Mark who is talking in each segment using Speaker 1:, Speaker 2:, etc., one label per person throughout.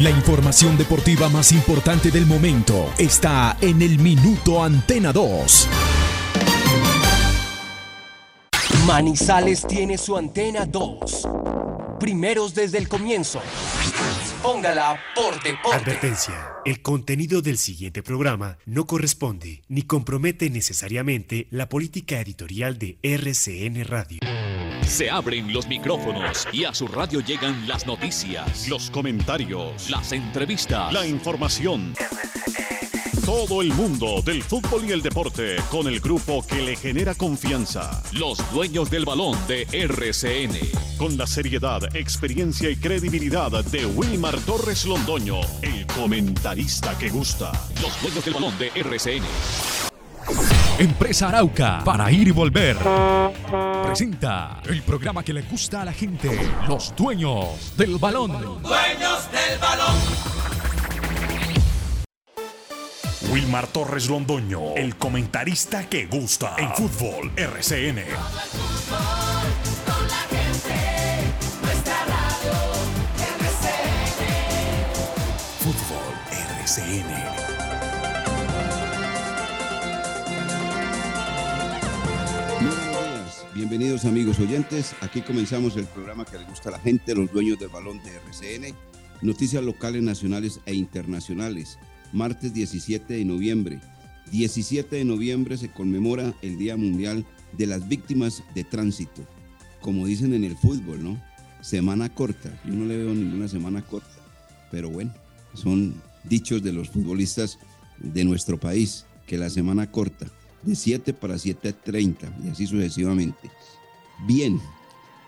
Speaker 1: La información deportiva más importante del momento está en el Minuto Antena 2.
Speaker 2: Manizales tiene su antena 2. Primeros desde el comienzo. Póngala por deporte.
Speaker 3: Advertencia. El contenido del siguiente programa no corresponde ni compromete necesariamente la política editorial de RCN Radio.
Speaker 4: Se abren los micrófonos y a su radio llegan las noticias, los comentarios, las entrevistas, la información. Todo el mundo del fútbol y el deporte con el grupo que le genera confianza. Los dueños del balón de RCN. Con la seriedad, experiencia y credibilidad de Wilmar Torres Londoño, el comentarista que gusta. Los dueños del balón de RCN.
Speaker 1: Empresa Arauca, para ir y volver. Presenta el programa que le gusta a la gente, los dueños del balón.
Speaker 5: Dueños del balón.
Speaker 6: Wilmar Torres Londoño, el comentarista que gusta en fútbol RCN. Fútbol RCN.
Speaker 7: Bienvenidos amigos oyentes. Aquí comenzamos el programa que le gusta a la gente, los dueños del balón de RCN. Noticias locales, nacionales e internacionales. Martes 17 de noviembre. 17 de noviembre se conmemora el Día Mundial de las Víctimas de Tránsito. Como dicen en el fútbol, ¿no? Semana corta. Yo no le veo ninguna semana corta. Pero bueno, son dichos de los futbolistas de nuestro país, que la semana corta de 7 para 7.30 y así sucesivamente. Bien,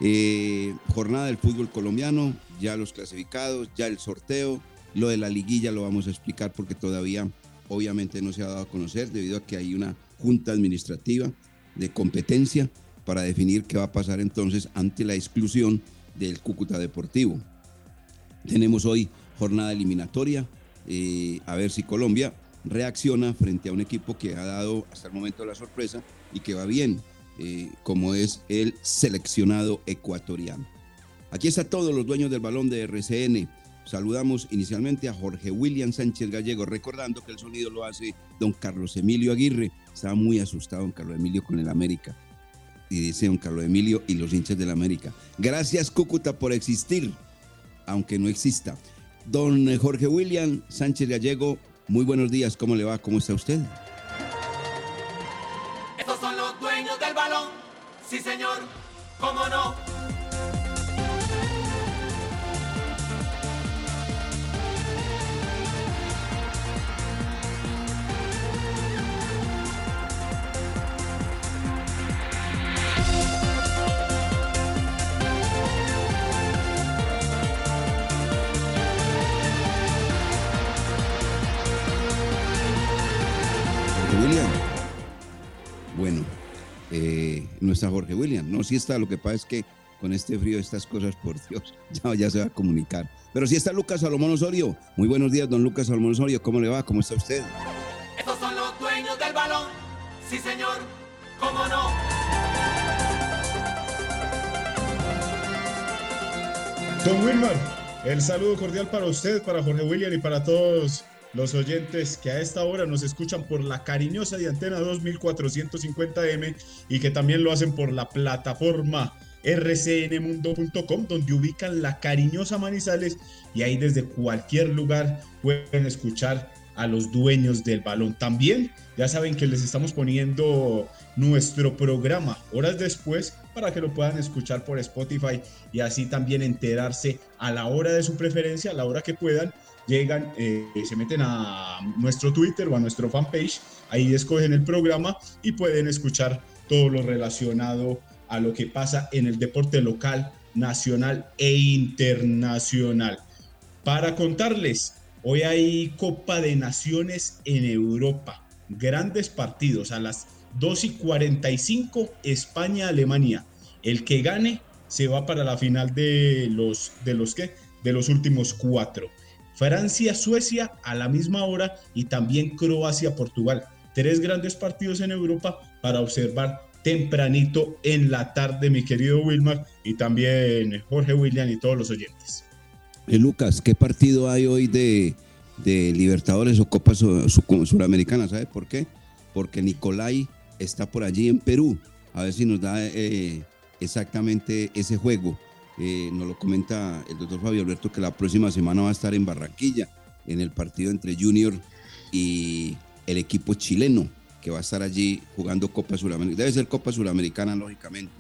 Speaker 7: eh, jornada del fútbol colombiano, ya los clasificados, ya el sorteo, lo de la liguilla lo vamos a explicar porque todavía obviamente no se ha dado a conocer debido a que hay una junta administrativa de competencia para definir qué va a pasar entonces ante la exclusión del Cúcuta Deportivo. Tenemos hoy jornada eliminatoria, eh, a ver si Colombia reacciona frente a un equipo que ha dado hasta el momento la sorpresa y que va bien, eh, como es el seleccionado ecuatoriano. Aquí está todos los dueños del balón de RCN. Saludamos inicialmente a Jorge William Sánchez Gallego, recordando que el sonido lo hace don Carlos Emilio Aguirre. Estaba muy asustado don Carlos Emilio con el América. Y dice don Carlos Emilio y los hinchas del América. Gracias Cúcuta por existir, aunque no exista. Don Jorge William Sánchez Gallego, muy buenos días, ¿cómo le va? ¿Cómo está usted? Jorge William. No, sí está. Lo que pasa es que con este frío, estas cosas, por Dios, ya, ya se va a comunicar. Pero sí está Lucas Salomón Osorio. Muy buenos días, don Lucas Salomón Osorio. ¿Cómo le va? ¿Cómo está usted?
Speaker 5: Estos son los dueños del balón. Sí, señor. ¿Cómo no?
Speaker 8: Don Wilmar, el saludo cordial para usted, para Jorge William y para todos los oyentes que a esta hora nos escuchan por la cariñosa de Antena 2450M y que también lo hacen por la plataforma rcnmundo.com donde ubican la cariñosa Manizales y ahí desde cualquier lugar pueden escuchar a los dueños del balón. También ya saben que les estamos poniendo nuestro programa horas después para que lo puedan escuchar por Spotify y así también enterarse a la hora de su preferencia, a la hora que puedan. Llegan, eh, se meten a nuestro Twitter o a nuestro fanpage, ahí escogen el programa y pueden escuchar todo lo relacionado a lo que pasa en el deporte local, nacional e internacional. Para contarles, hoy hay Copa de Naciones en Europa, grandes partidos a las 2 y 45 España-Alemania. El que gane se va para la final de los, de los, ¿qué? De los últimos cuatro. Francia-Suecia a la misma hora y también Croacia-Portugal. Tres grandes partidos en Europa para observar tempranito en la tarde, mi querido Wilmar, y también Jorge William y todos los oyentes.
Speaker 7: Eh, Lucas, ¿qué partido hay hoy de, de Libertadores o Copa Su- Su- Suramericana? ¿Sabes por qué? Porque Nicolai está por allí en Perú. A ver si nos da eh, exactamente ese juego. Eh, nos lo comenta el doctor Fabio Alberto que la próxima semana va a estar en Barranquilla, en el partido entre Junior y el equipo chileno, que va a estar allí jugando Copa Suramericana. Debe ser Copa Suramericana, lógicamente.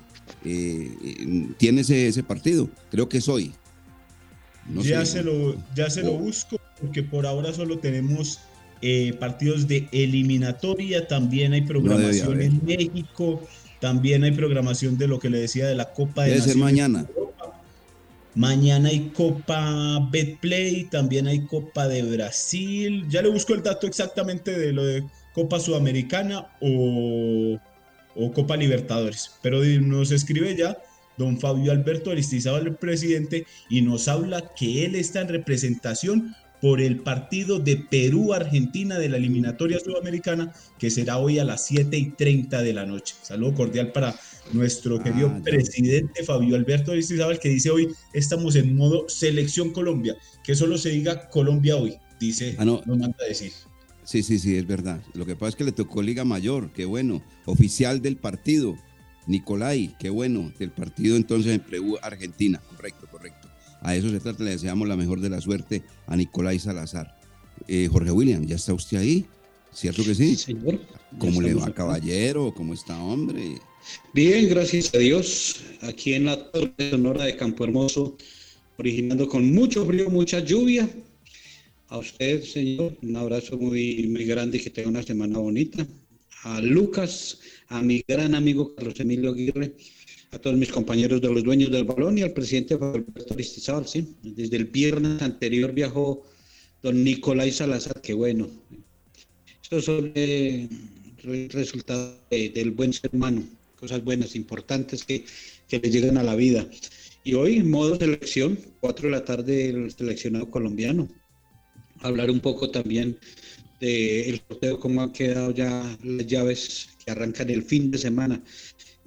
Speaker 7: Eh, ¿Tiene ese, ese partido? Creo que es hoy. No
Speaker 8: ya,
Speaker 7: sé.
Speaker 8: se lo, ya se lo
Speaker 7: Oh.
Speaker 8: busco, porque por ahora solo tenemos eh, partidos de eliminatoria, también hay programación en México, también hay programación de lo que le decía de la Copa de
Speaker 7: Debe ser mañana.
Speaker 8: Mañana hay Copa Betplay, también hay Copa de Brasil. Ya le busco el dato exactamente de lo de Copa Sudamericana o, Copa Libertadores. Pero nos escribe ya don Fabio Alberto Aristizábal, el presidente, y nos habla que él está en representación por el partido de Perú-Argentina de la eliminatoria sudamericana, que será hoy a las 7 y 30 de la noche. Saludo cordial para nuestro
Speaker 7: Ah,
Speaker 8: querido
Speaker 7: ya.
Speaker 8: presidente Fabio Alberto Aristizábal, que dice hoy estamos en modo selección Colombia, que solo se diga Colombia hoy, dice,
Speaker 7: Ah, no.
Speaker 8: nos manda a decir.
Speaker 7: Sí, sí, sí, es verdad. Lo que pasa es que le tocó Liga Mayor, qué bueno. Oficial del partido, Nicolai, qué bueno. Del partido entonces en Perú, Argentina. Correcto, correcto. A eso se trata, le deseamos la mejor de la suerte a Nicolai Salazar. Eh, Jorge William, ¿ya está usted ahí? ¿Cierto que sí?
Speaker 9: Señor.
Speaker 7: ¿Cómo le va,
Speaker 9: acá.
Speaker 7: caballero? ¿Cómo está, hombre?
Speaker 9: Bien, gracias a Dios. Aquí en la Torre Sonora de Campo Hermoso, originando con mucho frío, mucha lluvia. A usted, señor, un abrazo muy, muy grande y que tenga una semana bonita. A Lucas, a mi gran amigo Carlos Emilio Aguirre, a todos mis compañeros de los dueños del balón y al presidente Alberto Aristizábal, sí. Desde el viernes anterior viajó don Nicolai Salazar, que bueno. Estos son eh, re- resultados de- del buen ser humano, cosas buenas, importantes que, que le llegan a la vida. Y hoy, modo selección, 4 de la tarde, el seleccionado colombiano. Hablar un poco también del sorteo, cómo han quedado ya las llaves que arrancan el fin de semana.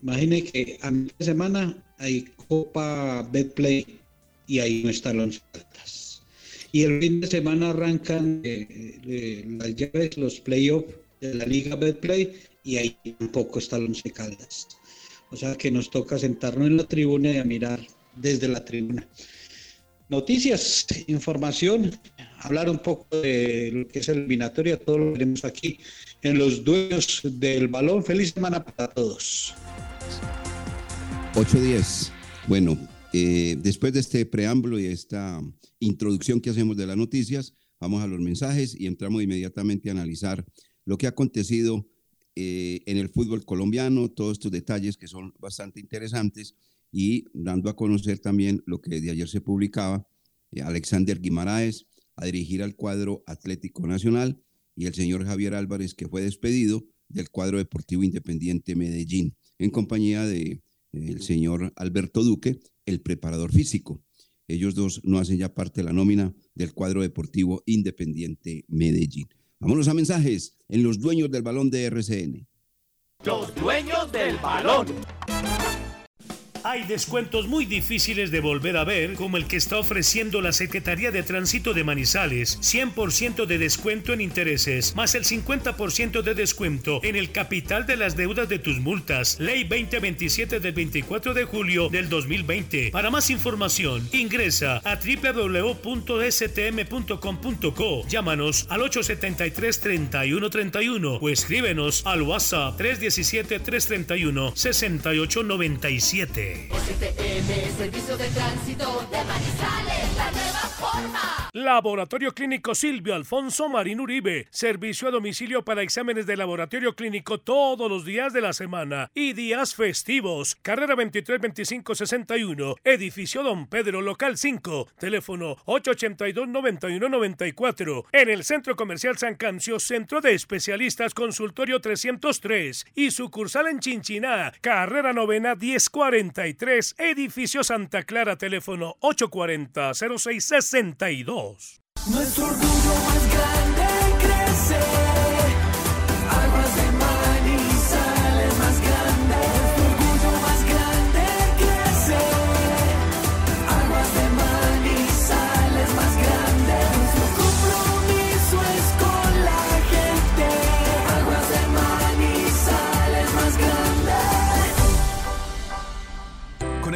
Speaker 9: Imagine que a mitad de semana hay Copa Betplay y ahí no están los Caldas. Y el fin de semana arrancan eh, eh, las llaves, los playoffs de la Liga Betplay y ahí tampoco está el Once Caldas. O sea que nos toca sentarnos en la tribuna y a mirar desde la tribuna. Noticias, información, hablar un poco de lo que es el eliminatoria, todo lo veremos aquí en los dueños del balón. Feliz semana para todos.
Speaker 7: 8-10. Bueno, eh, después de este preámbulo y esta introducción que hacemos de las noticias, vamos a los mensajes y entramos inmediatamente a analizar lo que ha acontecido eh, en el fútbol colombiano, todos estos detalles que son bastante interesantes y dando a conocer también lo que de ayer se publicaba, eh, Alexander Guimaraes a dirigir al cuadro Atlético Nacional y el señor Javier Álvarez que fue despedido del cuadro deportivo independiente Medellín en compañía de el señor Alberto Duque, el preparador físico. Ellos dos no hacen ya parte de la nómina del cuadro deportivo independiente Medellín. Vámonos a mensajes en los dueños del balón de RCN.
Speaker 5: Los dueños del balón.
Speaker 10: Hay descuentos muy difíciles de volver a ver, como el que está ofreciendo la Secretaría de Tránsito de Manizales. 100% de descuento en intereses, más el 50% de descuento en el capital de las deudas de tus multas. Ley 2027 del 24 de julio del 2020. Para más información, ingresa a www.stm.com.co. Llámanos al 873-3131 o escríbenos al WhatsApp 317-331-6897.
Speaker 5: Servicio de Tránsito de Manizales, la nueva forma.
Speaker 10: Laboratorio Clínico Silvio Alfonso Marín Uribe. Servicio a domicilio para exámenes de laboratorio clínico todos los días de la semana y días festivos. Carrera 23 25 61. Edificio Don Pedro, local 5. Teléfono 882 91 94. En el Centro Comercial San Cancio, Centro de Especialistas Consultorio 303 y sucursal en Chinchiná. Carrera Novena 1043. Edificio Santa Clara, teléfono 840 0662.
Speaker 5: Nuestro orgullo más grande crece.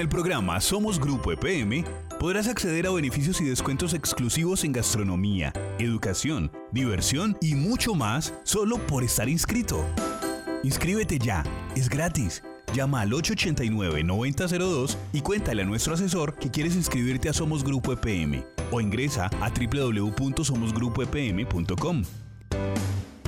Speaker 11: Llama Somos Grupo EPM, podrás acceder a beneficios y descuentos exclusivos en gastronomía, educación, diversión y mucho más solo por estar inscrito. Inscríbete ya, es gratis. Llama al 889-9002 y cuéntale a nuestro asesor que quieres inscribirte a Somos Grupo EPM o ingresa a www.somosgrupoepm.com.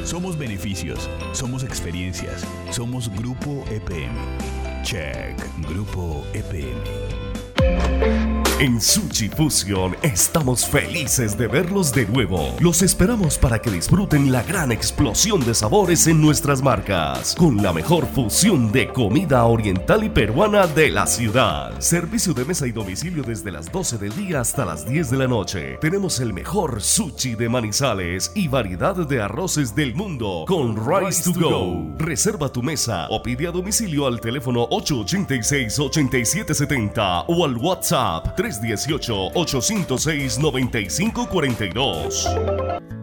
Speaker 11: Somos beneficios, somos experiencias, somos Grupo EPM. Check, Grupo EPM.
Speaker 12: En Sushi Fusion estamos felices de verlos de nuevo. Los esperamos para que disfruten la gran explosión de sabores en nuestras marcas, con la mejor fusión de comida oriental y peruana de la ciudad. Servicio de mesa y domicilio desde las 12 del día hasta las 10 de la noche. Tenemos el mejor sushi de manizales y variedad de arroces del mundo con Rice to Go. Reserva tu mesa o pide a domicilio al teléfono 886-8770 o al WhatsApp 3 318-806-9542.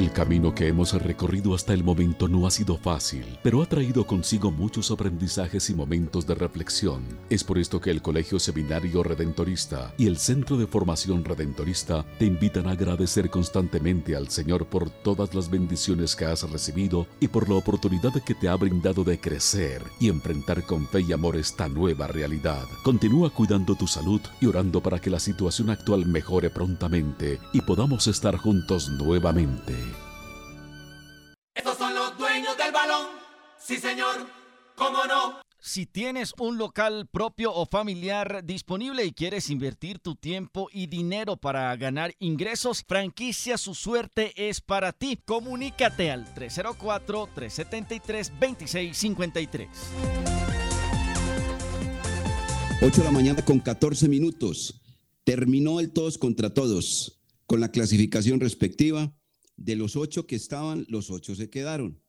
Speaker 13: El camino que hemos recorrido hasta el momento no ha sido fácil, pero ha traído consigo muchos aprendizajes y momentos de reflexión. Es por esto que el Colegio Seminario Redentorista y el Centro de Formación Redentorista te invitan a agradecer constantemente al Señor por todas las bendiciones que has recibido y por la oportunidad que te ha brindado de crecer y enfrentar con fe y amor esta nueva realidad. Continúa cuidando tu salud y orando para que la situación actual mejore prontamente y podamos estar juntos nuevamente.
Speaker 5: Sí, señor. ¿Cómo no?
Speaker 14: Si tienes un local propio o familiar disponible y quieres invertir tu tiempo y dinero para ganar ingresos, franquicia Su Suerte es para ti. Comunícate al 304-373-2653.
Speaker 7: 8 de la mañana con 14 minutos. Terminó el todos contra todos con la clasificación respectiva. De los ocho que estaban, los ocho se quedaron.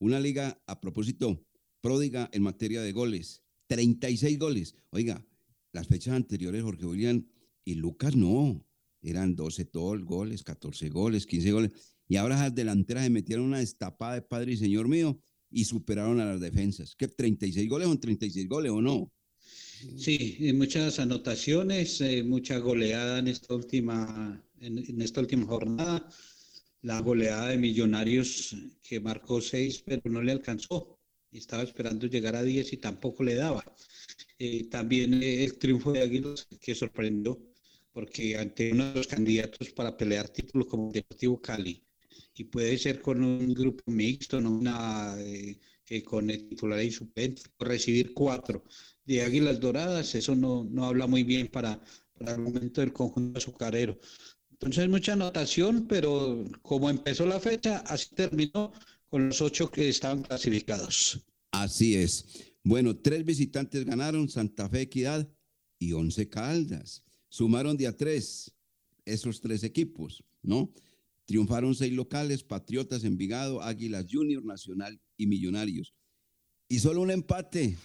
Speaker 7: Una liga, a propósito, pródiga en materia de goles. 36 goles. Oiga, las fechas anteriores, Jorge William y Lucas no. Eran 12 todos goles, 14 goles, 15 goles. Y ahora las delanteras se metieron una destapada de padre y señor mío y superaron a las defensas. ¿Qué? ¿36 goles o 36 goles o no?
Speaker 9: Sí, muchas anotaciones, eh, mucha goleada en esta última, en esta última jornada la goleada de Millonarios que marcó seis, pero no le alcanzó. Estaba esperando llegar a 10 y tampoco le daba. Eh, también el triunfo de Águilas que sorprendió, porque ante uno de los candidatos para pelear títulos como Deportivo Cali, y puede ser con un grupo mixto, no una eh, con el titular y suplente, recibir cuatro de Águilas Doradas, eso no, no habla muy bien para, para el momento del conjunto azucarero. Entonces mucha anotación, pero como empezó la fecha, así terminó con los ocho que estaban clasificados.
Speaker 7: Así es. Bueno, tres visitantes ganaron, Santa Fe, Equidad y Once Caldas. Sumaron de a tres esos tres equipos, ¿no? Triunfaron seis locales, Patriotas, Envigado, Águilas Junior, Nacional y Millonarios. Y solo un empate.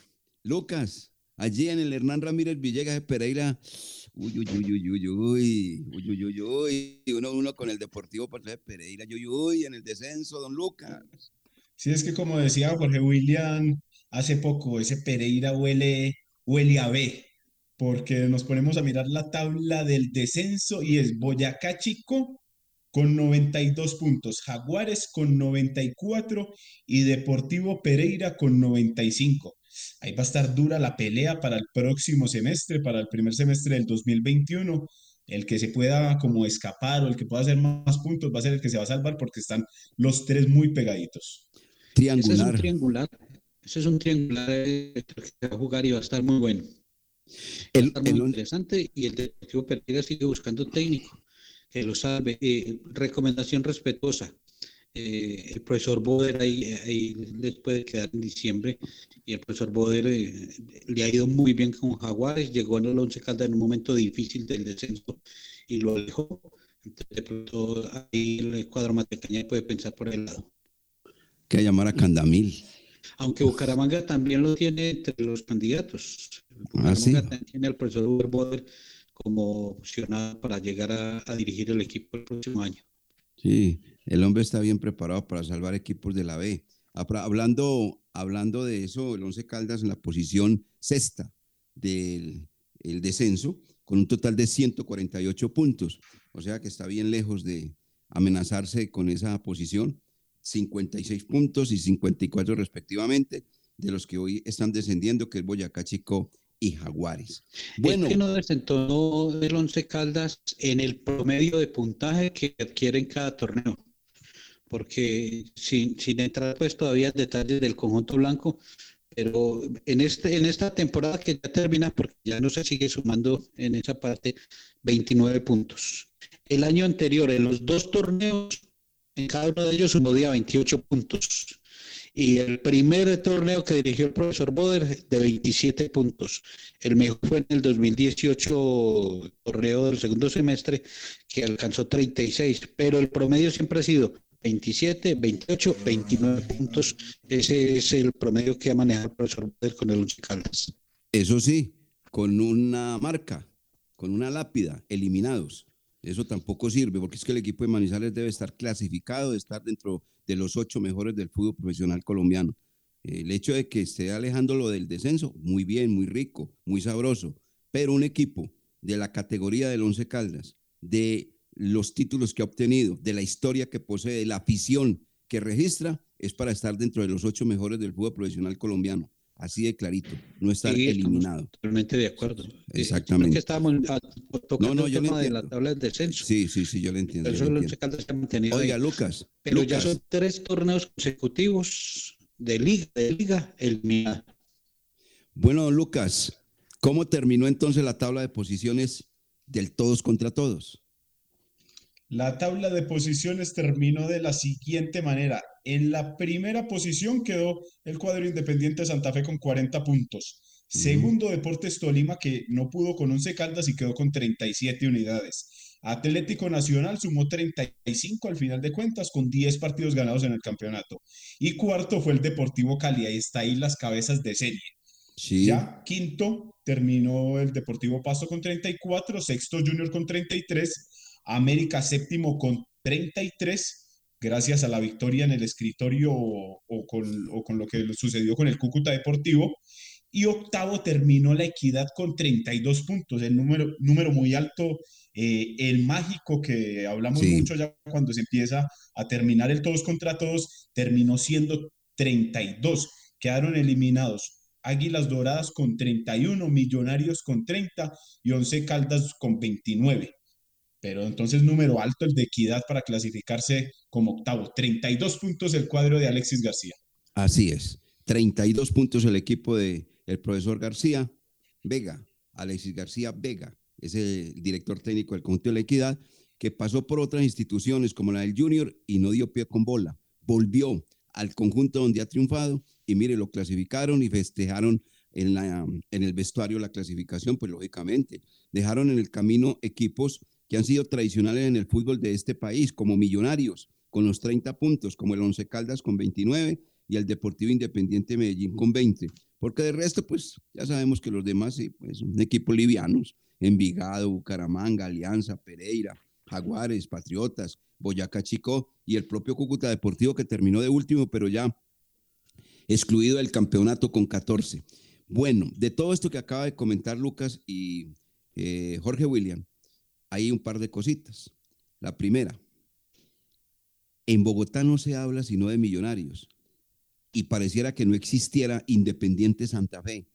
Speaker 7: Lucas, allí en el Hernán Ramírez Villegas de Pereira, uy, uy, uy, uy, uy, uy, uy, uy, uy, uno, uno con el Deportivo de Pereira, uy, uy, en el descenso, don Lucas.
Speaker 8: Sí, es que como decía Jorge William hace poco, ese Pereira huele, huele a B, porque nos ponemos a mirar la tabla del descenso y es Boyacá Chico con 92 puntos, Jaguares con 94 y Deportivo Pereira con 95. Ahí va a estar dura la pelea para el próximo semestre, para el primer semestre del 2021. El que se pueda como escapar o el que pueda hacer más puntos va a ser el que se va a salvar porque están los tres muy pegaditos.
Speaker 9: Triangular. Ese es un triangular. Ese es un triangular que va a jugar y va a estar muy bueno. El, muy interesante y el Deportivo Pereira sigue buscando técnico que lo salve. Eh, recomendación respetuosa. Eh, el profesor Boder ahí, ahí, les puede quedar en diciembre y el profesor Boder eh, le ha ido muy bien con Jaguares, llegó en el Once Caldas en un momento difícil del descenso y lo dejó. Entonces, de pronto ahí el cuadro matecaña puede pensar por el lado.
Speaker 7: Que llamar a Candamil.
Speaker 9: Aunque Bucaramanga también lo tiene entre los candidatos. Ah, Bucaramanga tiene al profesor Boder como opcionado para llegar a, a dirigir el equipo el próximo año.
Speaker 7: Sí, el hombre está bien preparado para salvar equipos de la B. Hablando, hablando de eso, el Once Caldas en la posición sexta, del el descenso con un total de 148 puntos. O sea que está bien lejos de amenazarse con esa posición. 56 puntos y 54 respectivamente de los que hoy están descendiendo, que es Boyacá Chico y Jaguares.
Speaker 9: Bueno, es que no desentonó el Once Caldas en el promedio de puntaje que adquiere en cada torneo, porque sin, sin entrar pues todavía en detalles del conjunto blanco, pero en, este, en esta temporada que ya termina, porque ya no se sigue sumando en esa parte, 29 puntos. El año anterior, en los dos torneos, en cada uno de ellos sumó día 28 puntos. Y el primer torneo que dirigió el profesor Boder de 27 puntos. El mejor fue en el 2018 torneo del segundo semestre que alcanzó 36, pero el promedio siempre ha sido 27, 28, 29 puntos. Ese es el promedio que ha manejado el profesor con el Once Caldas.
Speaker 7: Eso sí, con una marca, con una lápida, eliminados. Eso tampoco sirve, porque es que el equipo de Manizales debe estar clasificado, de estar dentro de los ocho mejores del fútbol profesional colombiano. El hecho de que esté alejándolo del descenso, muy bien, muy rico, muy sabroso, pero un equipo de la categoría del Once Caldas, de los títulos que ha obtenido, de la historia que posee, la afición que registra, es para estar dentro de los ocho mejores del fútbol profesional colombiano. Así de clarito, no estar eliminado.
Speaker 9: Totalmente de acuerdo. Eh,
Speaker 7: Exactamente.
Speaker 9: estábamos tocando no, no, yo tema de la tabla del descenso.
Speaker 7: Sí, sí, sí, yo lo entiendo.
Speaker 9: Eso lo entiendo.
Speaker 7: Oiga, Lucas.
Speaker 9: Pero ya son tres torneos consecutivos de liga, de liga eliminada.
Speaker 7: Bueno, Lucas, ¿cómo terminó entonces la tabla de posiciones del todos contra todos?
Speaker 8: La tabla de posiciones terminó de la siguiente manera. En la primera posición quedó el cuadro Independiente Santa Fe con 40 puntos. Segundo, Deportes Tolima, que no pudo con 11 caldas y quedó con 37 unidades. Atlético Nacional sumó 35 al final de cuentas, con 10 partidos ganados en el campeonato. Y cuarto fue el Deportivo Cali, ahí está ahí las cabezas de serie. Ya quinto terminó el Deportivo Pasto con 34, sexto Junior con 33, América séptimo con 33, gracias a la victoria en el escritorio o, con, lo que sucedió con el Cúcuta Deportivo. Y octavo terminó la equidad con 32 puntos, el número, número muy alto, eh, el mágico que hablamos mucho ya cuando se empieza a terminar el todos contra todos, terminó siendo 32. Quedaron eliminados Águilas Doradas con 31, Millonarios con 30 y Once Caldas con 29 pero entonces número alto el de Equidad para clasificarse como octavo. 32 puntos el cuadro de Alexis García.
Speaker 7: Así es, 32 puntos el equipo del el profesor García Vega, Alexis García Vega, es el director técnico del conjunto de la Equidad, que pasó por otras instituciones como la del Junior y no dio pie con bola. Volvió al conjunto donde ha triunfado y mire, lo clasificaron y festejaron en, la, en el vestuario la clasificación, pues lógicamente. Dejaron en el camino equipos que han sido tradicionales en el fútbol de este país, como Millonarios con los 30 puntos, como el Once Caldas con 29 y el Deportivo Independiente Medellín con 20. Porque de resto, pues ya sabemos que los demás, sí, pues son equipos livianos, Envigado, Bucaramanga, Alianza, Pereira, Jaguares, Patriotas, Boyacá Chico y el propio Cúcuta Deportivo que terminó de último, pero ya excluido del campeonato con 14. Bueno, de todo esto que acaba de comentar Lucas y eh, Jorge William, hay un par de cositas. La primera, en Bogotá no se habla sino de millonarios y pareciera que no existiera Independiente Santa Fe.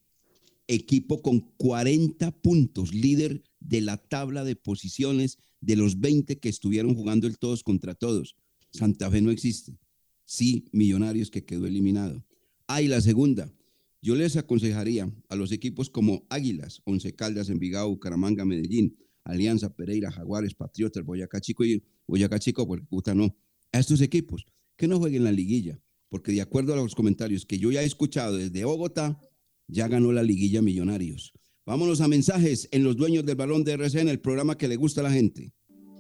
Speaker 7: Equipo con 40 puntos, líder de la tabla de posiciones de los 20 que estuvieron jugando el todos contra todos. Santa Fe no existe. Sí, Millonarios que quedó eliminado. Ah, y la segunda, yo les aconsejaría a los equipos como Águilas, Once Caldas, Envigado, Bucaramanga, Medellín, Alianza, Pereira, Jaguares, Patriotas, Boyacá Chico y Boyacá Chico, puta no, a estos equipos que no jueguen la liguilla, porque de acuerdo a los comentarios que yo ya he escuchado desde Bogotá, ya ganó la liguilla Millonarios. Vámonos a mensajes en los dueños del balón de RCN, el programa que le gusta a la gente.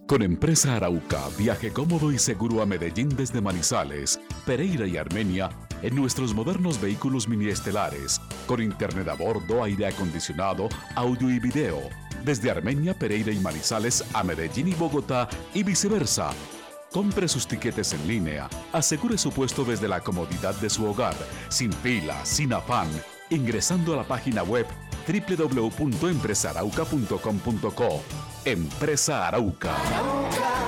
Speaker 13: Con Empresa Arauca, viaje cómodo y seguro a Medellín desde Manizales, Pereira y Armenia en nuestros modernos vehículos mini estelares, con internet a bordo, aire acondicionado, audio y video desde Armenia, Pereira y Manizales a Medellín y Bogotá y viceversa. Compre sus tiquetes en línea, asegure su puesto desde la comodidad de su hogar, sin fila, sin afán, ingresando a la página web www.empresarauca.com.co. Empresa Arauca.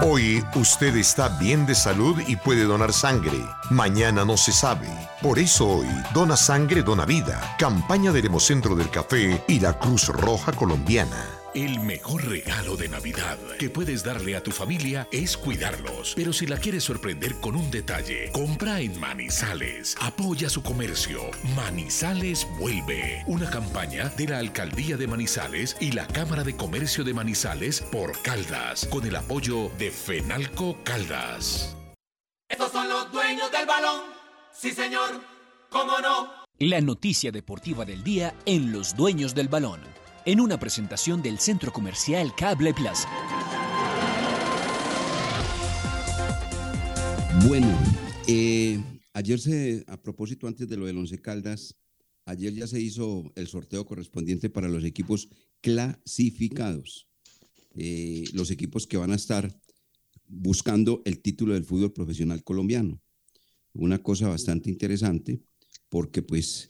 Speaker 15: Hoy usted está bien de salud y puede donar sangre. Mañana no se sabe. Por eso hoy, Dona Sangre, Dona Vida. Campaña del Hemocentro del Café y la Cruz Roja Colombiana.
Speaker 16: El mejor regalo de Navidad que puedes darle a tu familia es cuidarlos. Pero si la quieres sorprender con un detalle, compra en Manizales. Apoya su comercio. Manizales vuelve. Una campaña de la Alcaldía de Manizales y la Cámara de Comercio de Manizales por Caldas, con el apoyo de Fenalco Caldas.
Speaker 5: Estos son los dueños del balón. Sí, señor. ¿Cómo no?
Speaker 17: La noticia deportiva del día en Los Dueños del Balón en una presentación del Centro Comercial Cable Plaza.
Speaker 7: Bueno, eh, ayer se, a propósito antes de lo del Once Caldas, ayer ya se hizo el sorteo correspondiente para los equipos clasificados. Eh, los equipos que van a estar buscando el título del fútbol profesional colombiano. Una cosa bastante interesante, porque pues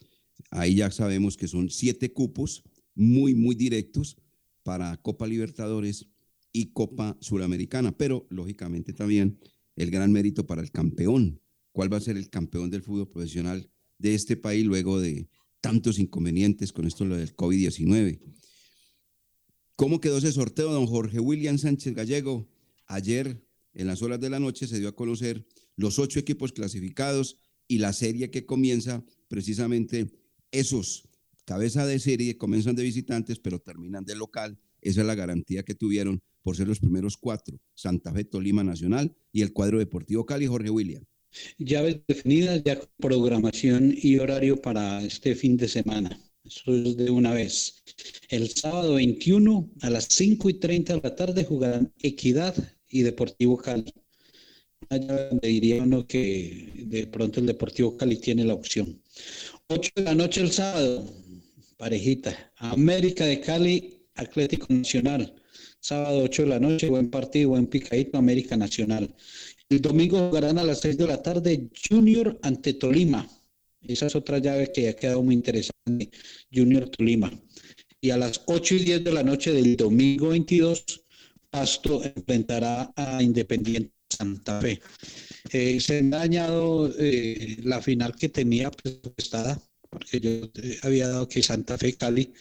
Speaker 7: ahí ya sabemos que son siete cupos muy, muy directos para Copa Libertadores y Copa Suramericana, pero lógicamente también el gran mérito para el campeón. ¿Cuál va a ser el campeón del fútbol profesional de este país luego de tantos inconvenientes con esto lo del COVID-19? ¿Cómo quedó ese sorteo, don Jorge William Sánchez Gallego? Ayer, en las horas de la noche, se dio a conocer los ocho equipos clasificados y la serie que comienza precisamente esos cabeza de serie, comienzan de visitantes, pero terminan de local. Esa es la garantía que tuvieron por ser los primeros cuatro, Santa Fe, Tolima Nacional y el cuadro deportivo Cali, Jorge William.
Speaker 9: Llaves definidas, ya programación y horario para este fin de semana. Eso es de una vez. El sábado 21 a las 5 y 30 de la tarde jugarán Equidad y Deportivo Cali. Allá donde diría uno que de pronto el Deportivo Cali tiene la opción. 8 de la noche el sábado, parejita. América de Cali, Atlético Nacional. Sábado 8 de la noche, buen partido, buen picadito, América Nacional. El domingo jugarán a las 6 de la tarde Junior ante Tolima. Esa es otra llave que ha quedado muy interesante, Junior Tolima. Y a las 8 y 10 de la noche del domingo 22, Pasto enfrentará a Independiente Santa Fe. Eh, se ha dañado eh, la final que tenía presupuestada porque yo había dado que Santa Fe Cali,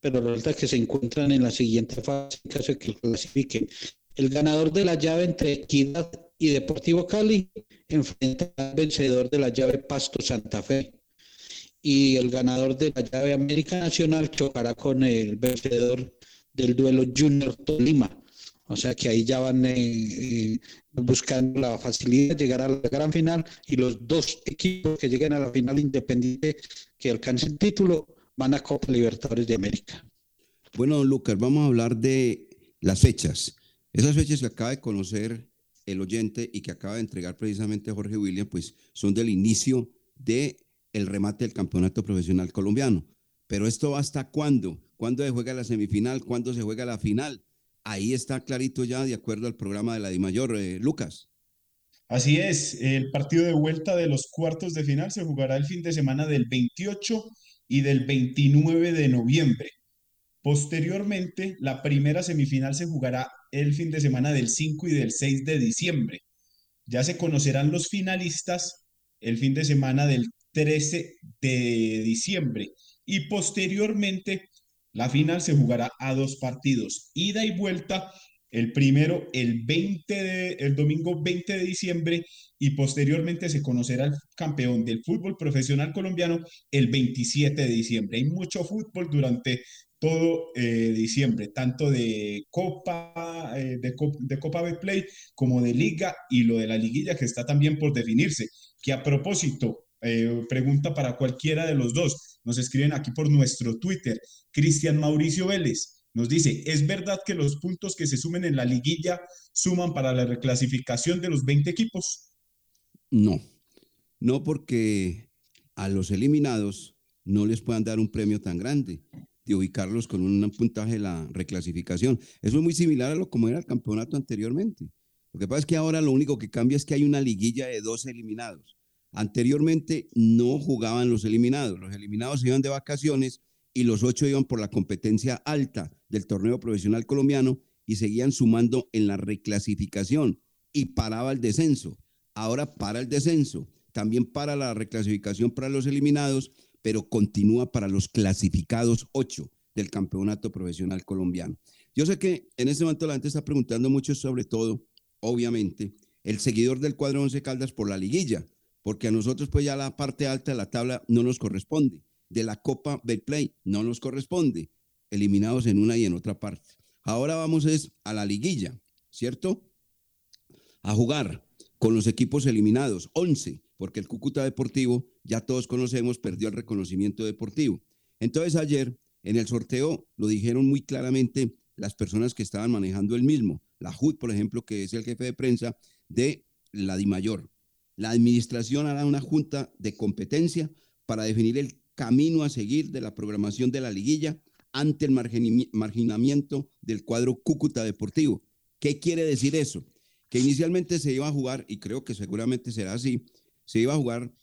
Speaker 9: pero resulta que se encuentran en la siguiente fase, en caso de que clasifique. El ganador de la llave entre Equidad y Deportivo Cali enfrenta al vencedor de la llave Pasto Santa Fe. Y el ganador de la llave América Nacional chocará con el vencedor del duelo Junior Tolima. O sea que ahí ya van eh, eh, buscando la facilidad de llegar a la gran final y los dos equipos que lleguen a la final independiente que alcancen título van a Copa Libertadores de América.
Speaker 7: Bueno, don Lucas, vamos a hablar de las fechas. Esas fechas que acaba de conocer el oyente y que acaba de entregar precisamente Jorge William, pues son del inicio de remate del campeonato profesional colombiano. Pero esto hasta cuándo? ¿Cuándo se juega la semifinal? ¿Cuándo se juega la final? Ahí está clarito ya de acuerdo al programa de la DIMAYOR, eh, Lucas.
Speaker 8: Así es, el partido de vuelta de los cuartos de final se jugará el fin de semana del 28 y del 29 de noviembre. Posteriormente, la primera semifinal se jugará el fin de semana del 5 y del 6 de diciembre. Ya se conocerán los finalistas el fin de semana del 13 de diciembre y posteriormente la final se jugará a dos partidos, ida y vuelta, el primero el 20 de, el domingo 20 de diciembre y posteriormente se conocerá el campeón del fútbol profesional colombiano el 27 de diciembre. Hay mucho fútbol durante todo eh, diciembre, tanto de Copa, eh, de, de Copa Betplay como de Liga y lo de la liguilla que está también por definirse. Que a propósito, eh, pregunta para cualquiera de los dos, nos escriben aquí por nuestro Twitter, Cristian Mauricio Vélez. Nos dice, ¿es verdad que los puntos que se sumen en la liguilla suman para la reclasificación de los 20 equipos?
Speaker 7: No, no porque a los eliminados no les puedan dar un premio tan grande de ubicarlos con un puntaje de la reclasificación. Eso es muy similar a lo como era el campeonato anteriormente. Lo que pasa es que ahora lo único que cambia es que hay una liguilla de dos eliminados. Anteriormente no jugaban los eliminados, los eliminados iban de vacaciones y los ocho iban por la competencia alta del torneo profesional colombiano y seguían sumando en la reclasificación y paraba el descenso. Ahora para el descenso, también para la reclasificación para los eliminados pero continúa para los clasificados 8 del campeonato profesional colombiano. Yo sé que en este momento la gente está preguntando mucho sobre todo, obviamente, el seguidor del cuadro 11 Caldas por la liguilla, porque a nosotros pues ya la parte alta de la tabla no nos corresponde, de la Copa Betplay no nos corresponde, eliminados en una y en otra parte. Ahora vamos es a la liguilla, ¿cierto? A jugar con los equipos eliminados, 11, porque el Cúcuta Deportivo, ya todos conocemos, perdió el reconocimiento deportivo. Entonces ayer, en el sorteo, lo dijeron muy claramente las personas que estaban manejando el mismo. La JUD, por ejemplo, que es el jefe de prensa de la DIMAYOR. La administración hará una junta de competencia para definir el camino a seguir de la programación de la liguilla ante el marginamiento del cuadro Cúcuta Deportivo. ¿Qué quiere decir eso? Que inicialmente se iba a jugar, y creo que seguramente será así, se iba a jugar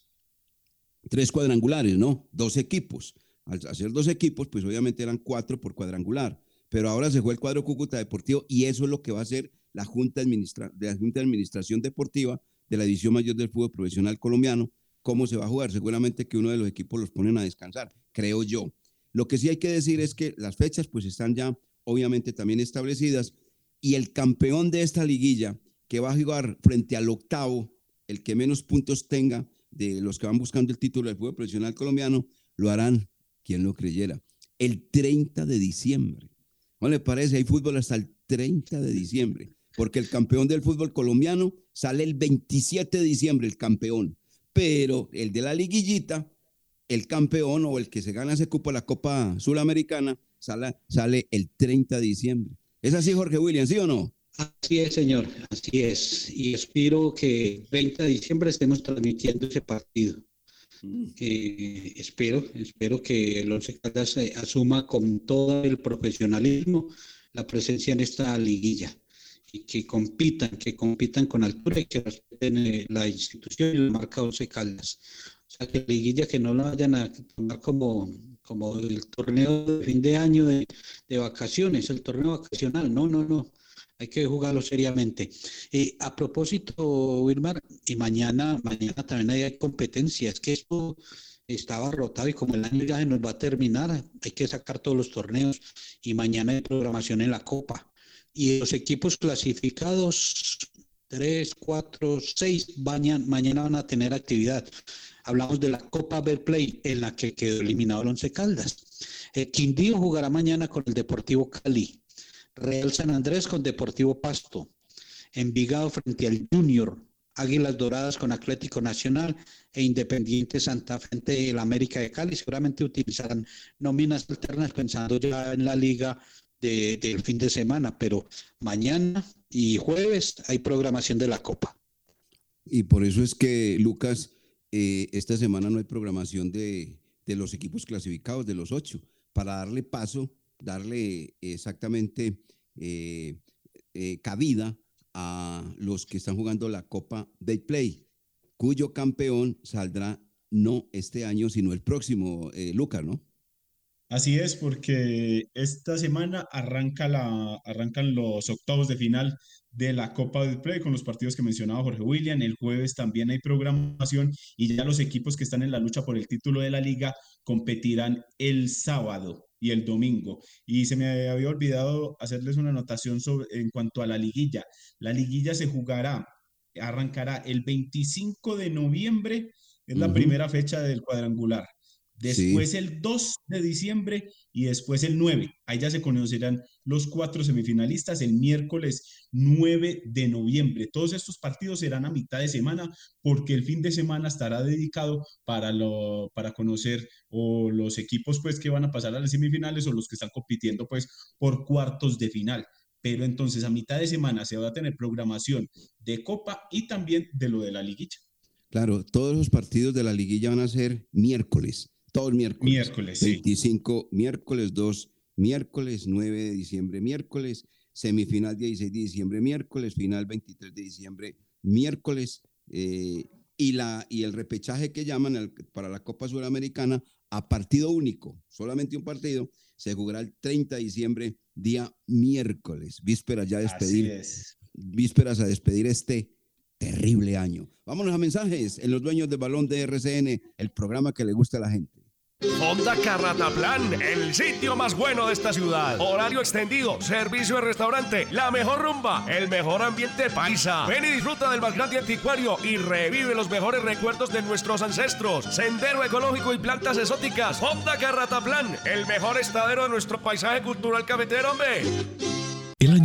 Speaker 7: tres cuadrangulares, ¿no? Dos equipos. Al hacer dos equipos, pues obviamente eran cuatro por cuadrangular. Pero ahora se fue el cuadro Cúcuta Deportivo y eso es lo que va a hacer la Junta, de la Junta de Administración Deportiva de la División Mayor del Fútbol Profesional Colombiano. ¿Cómo se va a jugar? Seguramente que uno de los equipos los ponen a descansar, creo yo. Lo que sí hay que decir es que las fechas pues están ya obviamente también establecidas y el campeón de esta liguilla que va a jugar frente al octavo el que menos puntos tenga de los que van buscando el título del fútbol profesional colombiano, lo harán, quien lo creyera, el 30 de diciembre. ¿No le parece? Hay fútbol hasta el 30 de diciembre, porque el campeón del fútbol colombiano sale el 27 de diciembre, el campeón, pero el de la liguillita, el campeón o el que se gana ese cupo a la Copa Sudamericana, sale, sale el 30 de diciembre. ¿Es así, Jorge William, sí o no?
Speaker 9: Así es, señor, así es. Y espero que 20 de diciembre estemos transmitiendo ese partido. Mm. Eh, espero, espero que el Once Caldas eh, asuma con todo el profesionalismo la presencia en esta liguilla y que compitan, que compitan con altura y que respeten eh, la institución y la marca Once Caldas. O sea, que liguilla que no la vayan a tomar como, como el torneo de fin de año de, de vacaciones, el torneo vacacional. No, no, no hay que jugarlo seriamente. Eh, a propósito, Wilmar, y mañana, mañana también hay competencia, es que esto estaba rotado y como el año ya se nos va a terminar, hay que sacar todos los torneos y mañana hay programación en la Copa. Y los equipos clasificados, tres, cuatro, seis, mañana, mañana van a tener actividad. Hablamos de la Copa Play en la que quedó eliminado el Once Caldas. Eh, Quindío jugará mañana con el Deportivo Cali. Real San Andrés con Deportivo Pasto, Envigado frente al Junior, Águilas Doradas con Atlético Nacional e Independiente Santa frente al América de Cali. Seguramente utilizarán nóminas alternas pensando ya en la liga del fin de semana, pero mañana y jueves hay programación de la Copa.
Speaker 7: Y por eso es que, Lucas, eh, esta semana no hay programación de, de los equipos clasificados, de los ocho, para darle paso darle exactamente eh, eh, cabida a los que están jugando la Copa Day Play, cuyo campeón saldrá no este año, sino el próximo, eh, Lucas, ¿no?
Speaker 8: Así es, porque esta semana arranca la, arrancan los octavos de final de la Copa del Play con los partidos que mencionaba Jorge William. El jueves también hay programación y ya los equipos que están en la lucha por el título de la liga competirán el sábado y el domingo. Y se me había olvidado hacerles una anotación sobre, en cuanto a la liguilla. La liguilla se jugará, arrancará el 25 de noviembre, es la primera fecha del cuadrangular después el 2 de diciembre y después el 9. Ahí ya se conocerán los cuatro semifinalistas el miércoles 9 de noviembre. Todos estos partidos serán a mitad de semana porque el fin de semana estará dedicado para, lo, para conocer o los equipos pues que van a pasar a las semifinales o los que están compitiendo pues por cuartos de final. Pero entonces a mitad de semana se va a tener programación de Copa y también de lo de la liguilla.
Speaker 7: Claro, todos los partidos de la liguilla van a ser miércoles todo el miércoles.
Speaker 8: Miércoles,
Speaker 7: 25, miércoles 2, miércoles 9 de diciembre, miércoles, semifinal 16 de diciembre, miércoles, final 23 de diciembre, miércoles, eh, y, la, y el repechaje que llaman para la Copa Sudamericana a partido único, solamente un partido, se jugará el 30 de diciembre, día miércoles, vísperas ya a despedir, vísperas a despedir este terrible año. Vámonos a mensajes en los dueños del balón de RCN, el programa que le gusta a la gente.
Speaker 10: Honda Carrataplan, el sitio más bueno de esta ciudad. Horario extendido, servicio de restaurante, la mejor rumba, el mejor ambiente paisa. Ven y disfruta del más grande anticuario y revive los mejores recuerdos de nuestros ancestros. Sendero ecológico y plantas exóticas. Honda Carrataplan, el mejor estadero de nuestro paisaje cultural cafetero, hombre.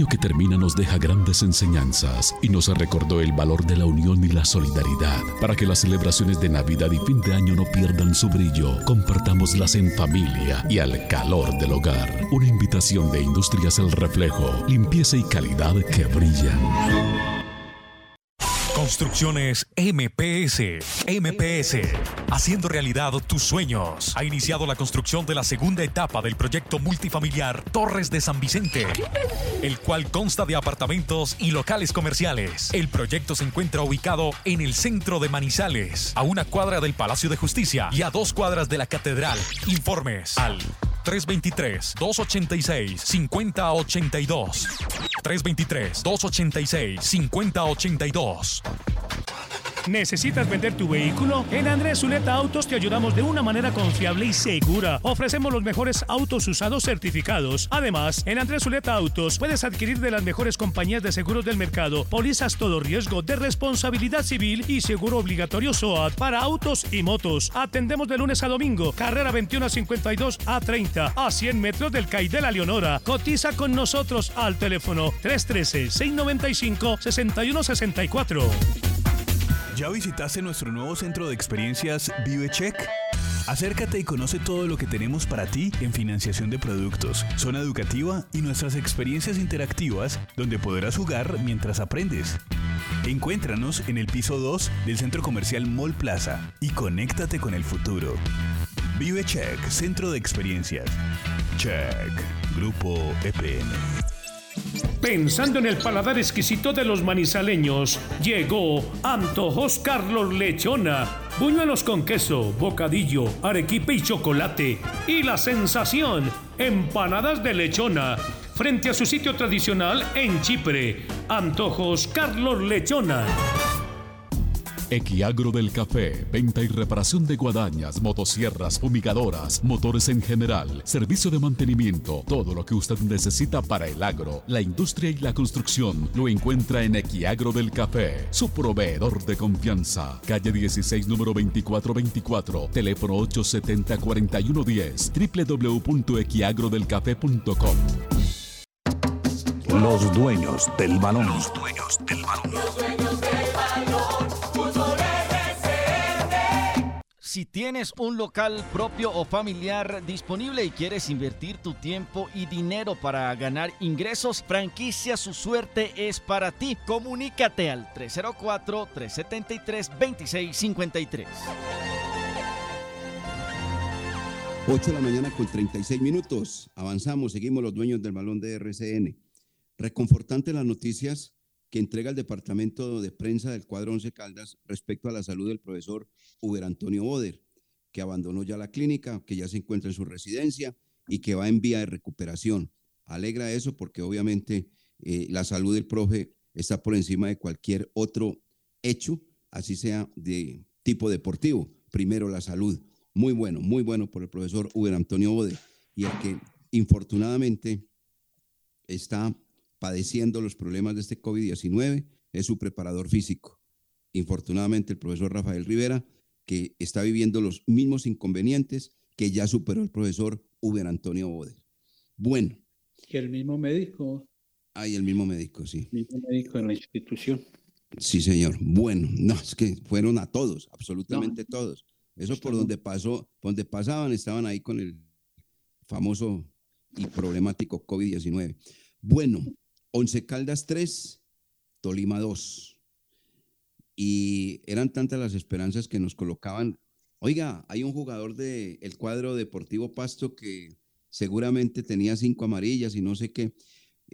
Speaker 13: Que termina nos deja grandes enseñanzas y nos recordó el valor de la unión y la solidaridad. Para que las celebraciones de Navidad y fin de año no pierdan su brillo, compartámoslas en familia y al calor del hogar. Una invitación de Industrias El Reflejo, limpieza y calidad que brillan.
Speaker 1: Construcciones MPS. MPS. Haciendo realidad tus sueños. Ha iniciado la construcción de la segunda etapa del proyecto multifamiliar Torres de San Vicente, el cual consta de apartamentos y locales comerciales. El proyecto se encuentra ubicado en el centro de Manizales, a una cuadra del Palacio de Justicia y a dos cuadras de la Catedral. Informes al 323-286-5082. 323-286-5082.
Speaker 10: ¿Necesitas vender tu vehículo? En Andrés Zuleta Autos te ayudamos de una manera confiable y segura. Ofrecemos los mejores autos usados certificados. Además, en Andrés Zuleta Autos puedes adquirir de las mejores compañías de seguros del mercado, pólizas todo riesgo de responsabilidad civil y seguro obligatorio SOAT para autos y motos. Atendemos de lunes a domingo, carrera 21 a 52 a 30 a 100 metros del CAI de la Leonora. Cotiza con nosotros al teléfono 313 695 6164.
Speaker 11: ¿Ya visitaste nuestro nuevo centro de experiencias ViveCheck? Acércate y conoce todo lo que tenemos para ti en financiación de productos, zona educativa y nuestras experiencias interactivas donde podrás jugar mientras aprendes. Encuéntranos en el piso 2 del centro comercial Mall Plaza y conéctate con el futuro. ViveCheck, centro de experiencias. Check, Grupo EPN.
Speaker 10: Pensando en el paladar exquisito de los manizaleños, llegó Antojos Carlos Lechona. Buñuelos con queso, bocadillo, arequipe y chocolate. Y la sensación, empanadas de lechona. Frente a su sitio tradicional en Chipre, Antojos Carlos Lechona.
Speaker 13: Equiagro del Café, venta y reparación de guadañas, motosierras, fumigadoras, motores en general, servicio de mantenimiento, todo lo que usted necesita para el agro, la industria y la construcción, lo encuentra en Equiagro del Café, su proveedor de confianza. Calle 16, número 2424, teléfono 870-4110, www.equiagrodelcafé.com.
Speaker 6: Los dueños del balón.
Speaker 5: Los dueños del balón.
Speaker 14: Si tienes un local propio o familiar disponible y quieres invertir tu tiempo y dinero para ganar ingresos, franquicia Su Suerte es para ti. Comunícate al 304-373-2653.
Speaker 7: 8 de la mañana con 36 minutos. Avanzamos, seguimos los dueños del balón de RCN. Reconfortante las noticias que entrega el Departamento de Prensa del cuadro Once Caldas respecto a la salud del profesor Uber Antonio Boder, que abandonó ya la clínica, que ya se encuentra en su residencia y que va en vía de recuperación. Alegra eso porque obviamente eh, la salud del profe está por encima de cualquier otro hecho, así sea de tipo deportivo. Primero la salud. Muy bueno, muy bueno por el profesor Uber Antonio Bode y el que infortunadamente está padeciendo los problemas de este COVID-19 es su preparador físico. Infortunadamente el profesor Rafael Rivera, que está viviendo los mismos inconvenientes que ya superó el profesor Uber Antonio Bode. Bueno.
Speaker 9: Que el mismo médico.
Speaker 7: Hay el mismo médico, sí.
Speaker 9: El mismo médico en la institución.
Speaker 7: Sí, señor. Bueno, no, es que fueron a todos, absolutamente todos. Eso por donde pasó, donde pasaban, estaban ahí con el famoso y problemático COVID-19. Bueno, Once Caldas 3, Tolima 2. Y eran tantas las esperanzas que nos colocaban. Oiga, hay un jugador del el cuadro Deportivo Pasto que seguramente tenía cinco amarillas y no sé qué.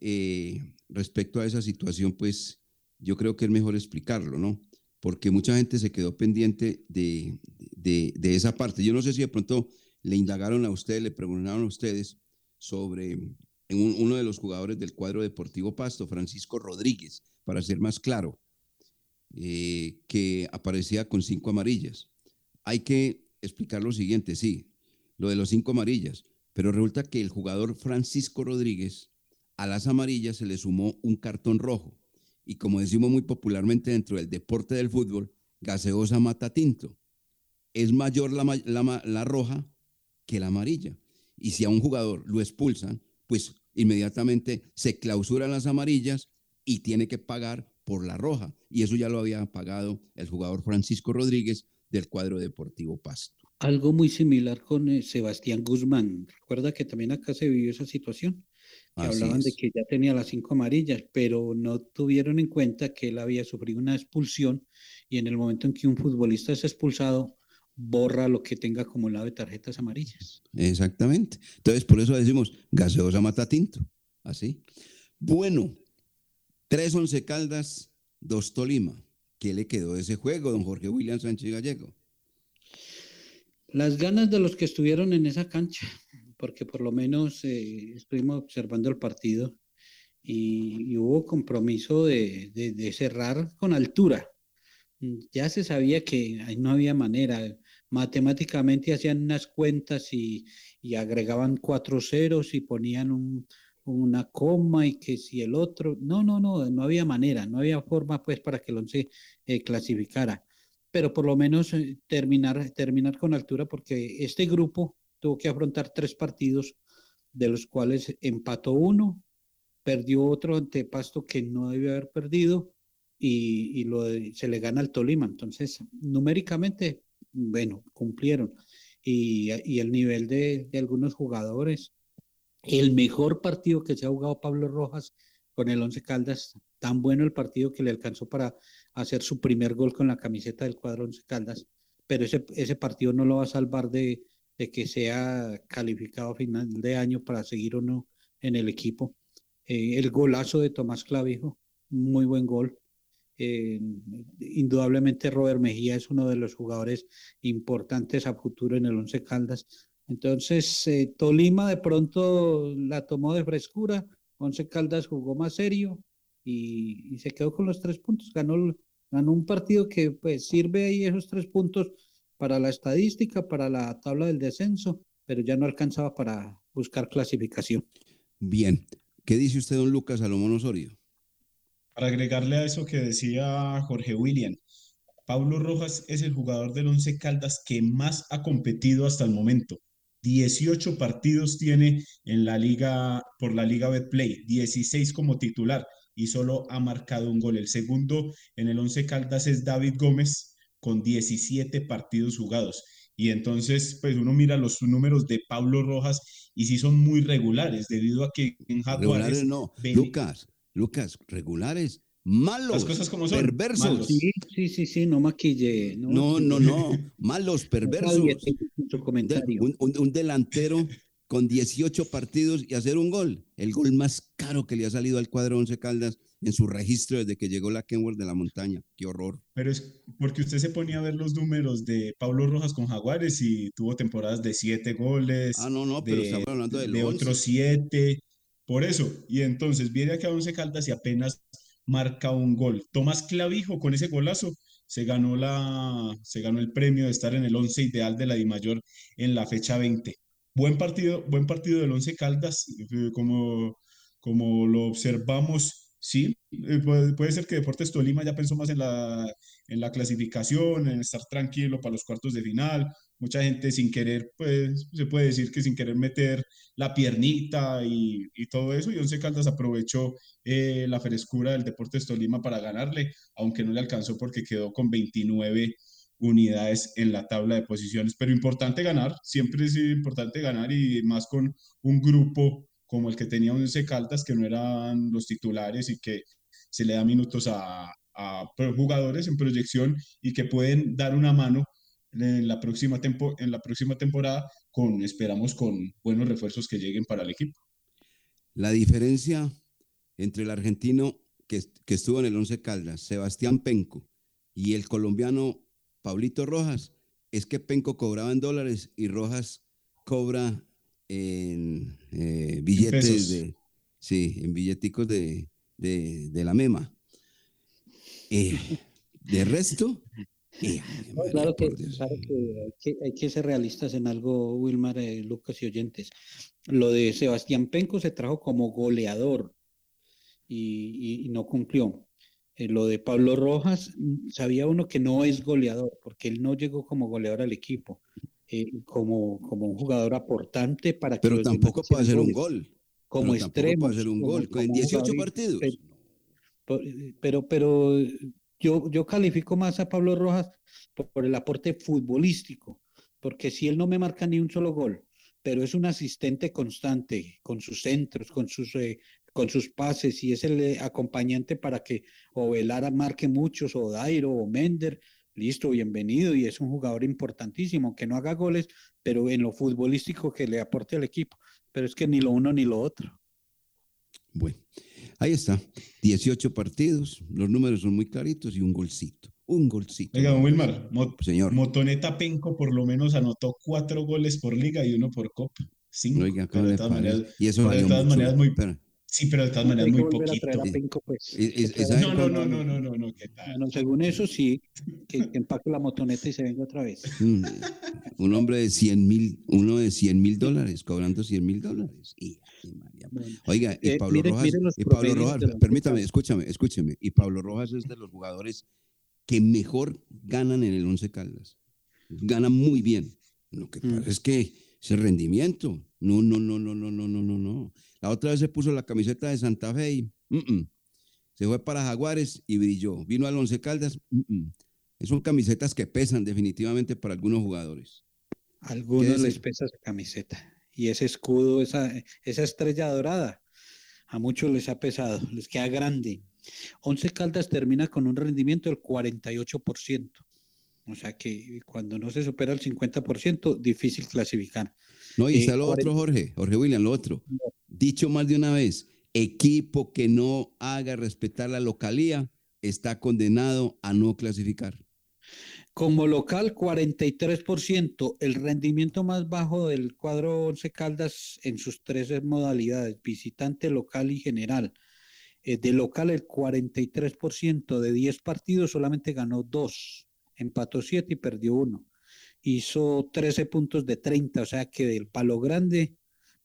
Speaker 7: Eh, respecto a esa situación, pues yo creo que es mejor explicarlo, ¿no? Porque mucha gente se quedó pendiente de, de, esa parte. Yo no sé si de pronto le indagaron a ustedes, le preguntaron a ustedes sobre uno de los jugadores del cuadro deportivo Pasto, Francisco Rodríguez, para ser más claro, eh, que aparecía con cinco amarillas. Hay que explicar lo siguiente, sí, lo de los cinco amarillas, pero resulta que el jugador Francisco Rodríguez a las amarillas se le sumó un cartón rojo. Y como decimos muy popularmente dentro del deporte del fútbol, gaseosa mata tinto es mayor la, roja que la amarilla. Y si a un jugador lo expulsan, pues inmediatamente se clausuran las amarillas y tiene que pagar por la roja. Y eso ya lo había pagado el jugador Francisco Rodríguez del cuadro deportivo Pasto.
Speaker 9: Algo muy similar con eh, Sebastián Guzmán. Recuerda que también acá se vivió esa situación. Que hablaban de que ya tenía las cinco amarillas, pero no tuvieron en cuenta que él había sufrido una expulsión y en el momento en que un futbolista es expulsado, borra lo que tenga acumulado de tarjetas amarillas.
Speaker 7: Exactamente. Entonces, por eso decimos gaseosa mata tinto. Así. Bueno, tres once caldas, dos Tolima. ¿Qué le quedó de ese juego, don Jorge William Sánchez Gallego?
Speaker 9: Las ganas de los que estuvieron en esa cancha, porque por lo menos eh, estuvimos observando el partido y, hubo compromiso de, de cerrar con altura. Ya se sabía que no había manera matemáticamente hacían unas cuentas y, agregaban cuatro ceros y ponían una coma y que si el otro, no, no, no, no había manera, no había forma pues para que el once eh, clasificara, pero por lo menos eh, terminar, terminar con altura porque este grupo tuvo que afrontar tres partidos de los cuales empató uno, perdió otro ante Pasto que no debió haber perdido y, se le gana al Tolima. Entonces, numéricamente bueno, cumplieron. Y, el nivel de, algunos jugadores. El mejor partido que se ha jugado Pablo Rojas con el Once Caldas, tan bueno el partido que le alcanzó para hacer su primer gol con la camiseta del cuadro Once Caldas, pero ese, ese partido no lo va a salvar de, que sea calificado a final de año para seguir o no en el equipo. Eh, el golazo de Tomás Clavijo, muy buen gol. Eh, indudablemente Robert Mejía es uno de los jugadores importantes a futuro en el Once Caldas. Entonces, eh, Tolima de pronto la tomó de frescura, Once Caldas jugó más serio y, se quedó con los tres puntos. Ganó, ganó un partido que pues sirve ahí esos tres puntos para la estadística, para la tabla del descenso, pero ya no alcanzaba para buscar clasificación.
Speaker 7: Bien, ¿qué dice usted, don Lucas Salomón Osorio?
Speaker 8: Para agregarle a eso que decía Jorge William, Pablo Rojas es el jugador del Once Caldas que más ha competido hasta el momento. 18 partidos tiene en la liga por la Liga Betplay, 16 como titular y solo ha marcado un gol. El segundo en el Once Caldas es David Gómez con 17 partidos jugados. Y entonces, pues uno mira los números de Pablo Rojas y sí son muy regulares debido a que en
Speaker 7: Jaguares no, Lucas, Lucas, regulares, malos, Las cosas como son. perversos.
Speaker 9: Sí, sí, sí, sí, no maquille.
Speaker 7: No, no, no, malos, perversos. Un, un, delantero con 18 partidos y hacer un gol. El gol más caro que le ha salido al cuadro Once Caldas en su registro desde que llegó la Kenworth de la montaña. Qué horror.
Speaker 8: Pero es porque usted se ponía a ver los números de Pablo Rojas con Jaguares y tuvo temporadas de siete goles.
Speaker 7: Ah, no, no, pero
Speaker 8: de,
Speaker 7: estamos hablando del
Speaker 8: de otros siete. Por eso. Y entonces viene aquí a Once Caldas y apenas marca un gol. Tomás Clavijo con ese golazo se ganó, la, se ganó el premio de estar en el once ideal de la Dimayor en la fecha 20. Buen partido, buen partido del Once Caldas, eh, como, como lo observamos, sí, eh, puede, puede, ser que Deportes Tolima ya pensó más en la, en la clasificación, en estar tranquilo para los cuartos de final, mucha gente sin querer, pues se puede decir que sin querer meter la piernita y, y todo eso, y Once Caldas aprovechó eh, la frescura del Deportes Tolima para ganarle, aunque no le alcanzó porque quedó con 29 unidades en la tabla de posiciones. Pero importante ganar, siempre es importante ganar y más con un grupo como el que tenía Once Caldas, que no eran los titulares y que se le da minutos a, a jugadores en proyección y que pueden dar una mano en la próxima, tempo, en la próxima temporada con, esperamos, con buenos refuerzos que lleguen para el equipo.
Speaker 7: La diferencia entre el argentino que, que estuvo en el Once Caldas, Sebastián Penco, y el colombiano Pablito Rojas, es que Penco cobraba en dólares y Rojas cobra en eh, billetes de, sí, en billeticos de, de, de la MEMA. Eh, de resto, eh,
Speaker 9: claro, que, claro que, hay que, hay que ser realistas en algo, Wilmar, eh, Lucas y oyentes. Lo de Sebastián Penco se trajo como goleador y, y, y no cumplió. Eh, lo de Pablo Rojas, mm, sabía uno que no es goleador, porque él no llegó como goleador al equipo, eh, como, como un jugador aportante para que.
Speaker 7: Pero tampoco puede hacer un gol.
Speaker 9: Como extremo.
Speaker 7: puede hacer un gol.
Speaker 9: como-
Speaker 7: en
Speaker 9: como
Speaker 7: 18
Speaker 9: jugador-
Speaker 7: partidos.
Speaker 9: Pero, pero yo, yo califico más a Pablo Rojas por, el aporte futbolístico, porque si él no me marca ni un solo gol, pero es un asistente constante con sus centros, con sus, eh, con sus pases y es el eh, acompañante para que o Velara marque muchos, o Dairo, o Mender, listo, bienvenido, y es un jugador importantísimo, que no haga goles, pero en lo futbolístico que le aporte al equipo, pero es que ni lo uno ni lo otro.
Speaker 7: Bueno, ahí está. 18 partidos, los números son muy claritos y un golcito. Un golcito.
Speaker 8: Oiga, don Wilmar, Mo-
Speaker 7: Señor.
Speaker 8: Motoneta Penco por lo menos anotó cuatro goles por liga y uno por copa. Cinco.
Speaker 7: Oiga,
Speaker 8: pero
Speaker 7: ¿cómo
Speaker 8: de todas maneras,
Speaker 7: Y eso
Speaker 8: pero de todas
Speaker 7: mucho.
Speaker 8: maneras muy,
Speaker 7: Pero-
Speaker 8: sí, pero de todas maneras muy poquito.
Speaker 9: pues.
Speaker 8: No, no, no, no, no, no, no, ¿qué tal?
Speaker 9: Bueno, según eso sí, que, que empaque la motoneta y se venga otra vez.
Speaker 7: Mm, un hombre de 100 mil, uno de 100 mil dólares, cobrando 100 mil dólares. Y- y. Oiga, y
Speaker 9: Eh,
Speaker 7: Pablo
Speaker 9: mire-
Speaker 7: Rojas,
Speaker 9: mire
Speaker 7: y Pablo Rojas, permítame, escúchame, escúcheme. Y Pablo Rojas es de los jugadores que mejor ganan en el Once Caldas. Ganan muy bien. Lo que
Speaker 9: Mm.
Speaker 7: pasa es que ese rendimiento, no, no, no, no, no, no, no, no, no. La otra vez se puso la camiseta de Santa Fe y mm, mm. se fue para Jaguares y brilló. Vino al Once Caldas, mm, son camisetas que pesan definitivamente para algunos jugadores.
Speaker 9: A algunos
Speaker 7: ¿Qué
Speaker 9: les pesa esa camiseta y ese escudo, esa, esa estrella dorada, a muchos les ha pesado, les queda grande. Once Caldas termina con un rendimiento del 48%. O sea que cuando no se supera el 50%, difícil clasificar.
Speaker 7: No, y
Speaker 9: Eh,
Speaker 7: está lo otro,
Speaker 9: 40
Speaker 7: Jorge, Jorge William, lo otro. Dicho más de una vez, equipo que no haga respetar la localía está condenado a no clasificar.
Speaker 9: Como local, 43%, el rendimiento más bajo del cuadro Once Caldas en sus tres modalidades, visitante, local y general. Eh, de local, el 43% de 10 partidos solamente ganó 2, empató 7 y perdió 1. Hizo 13 puntos de 30, o sea que del palo grande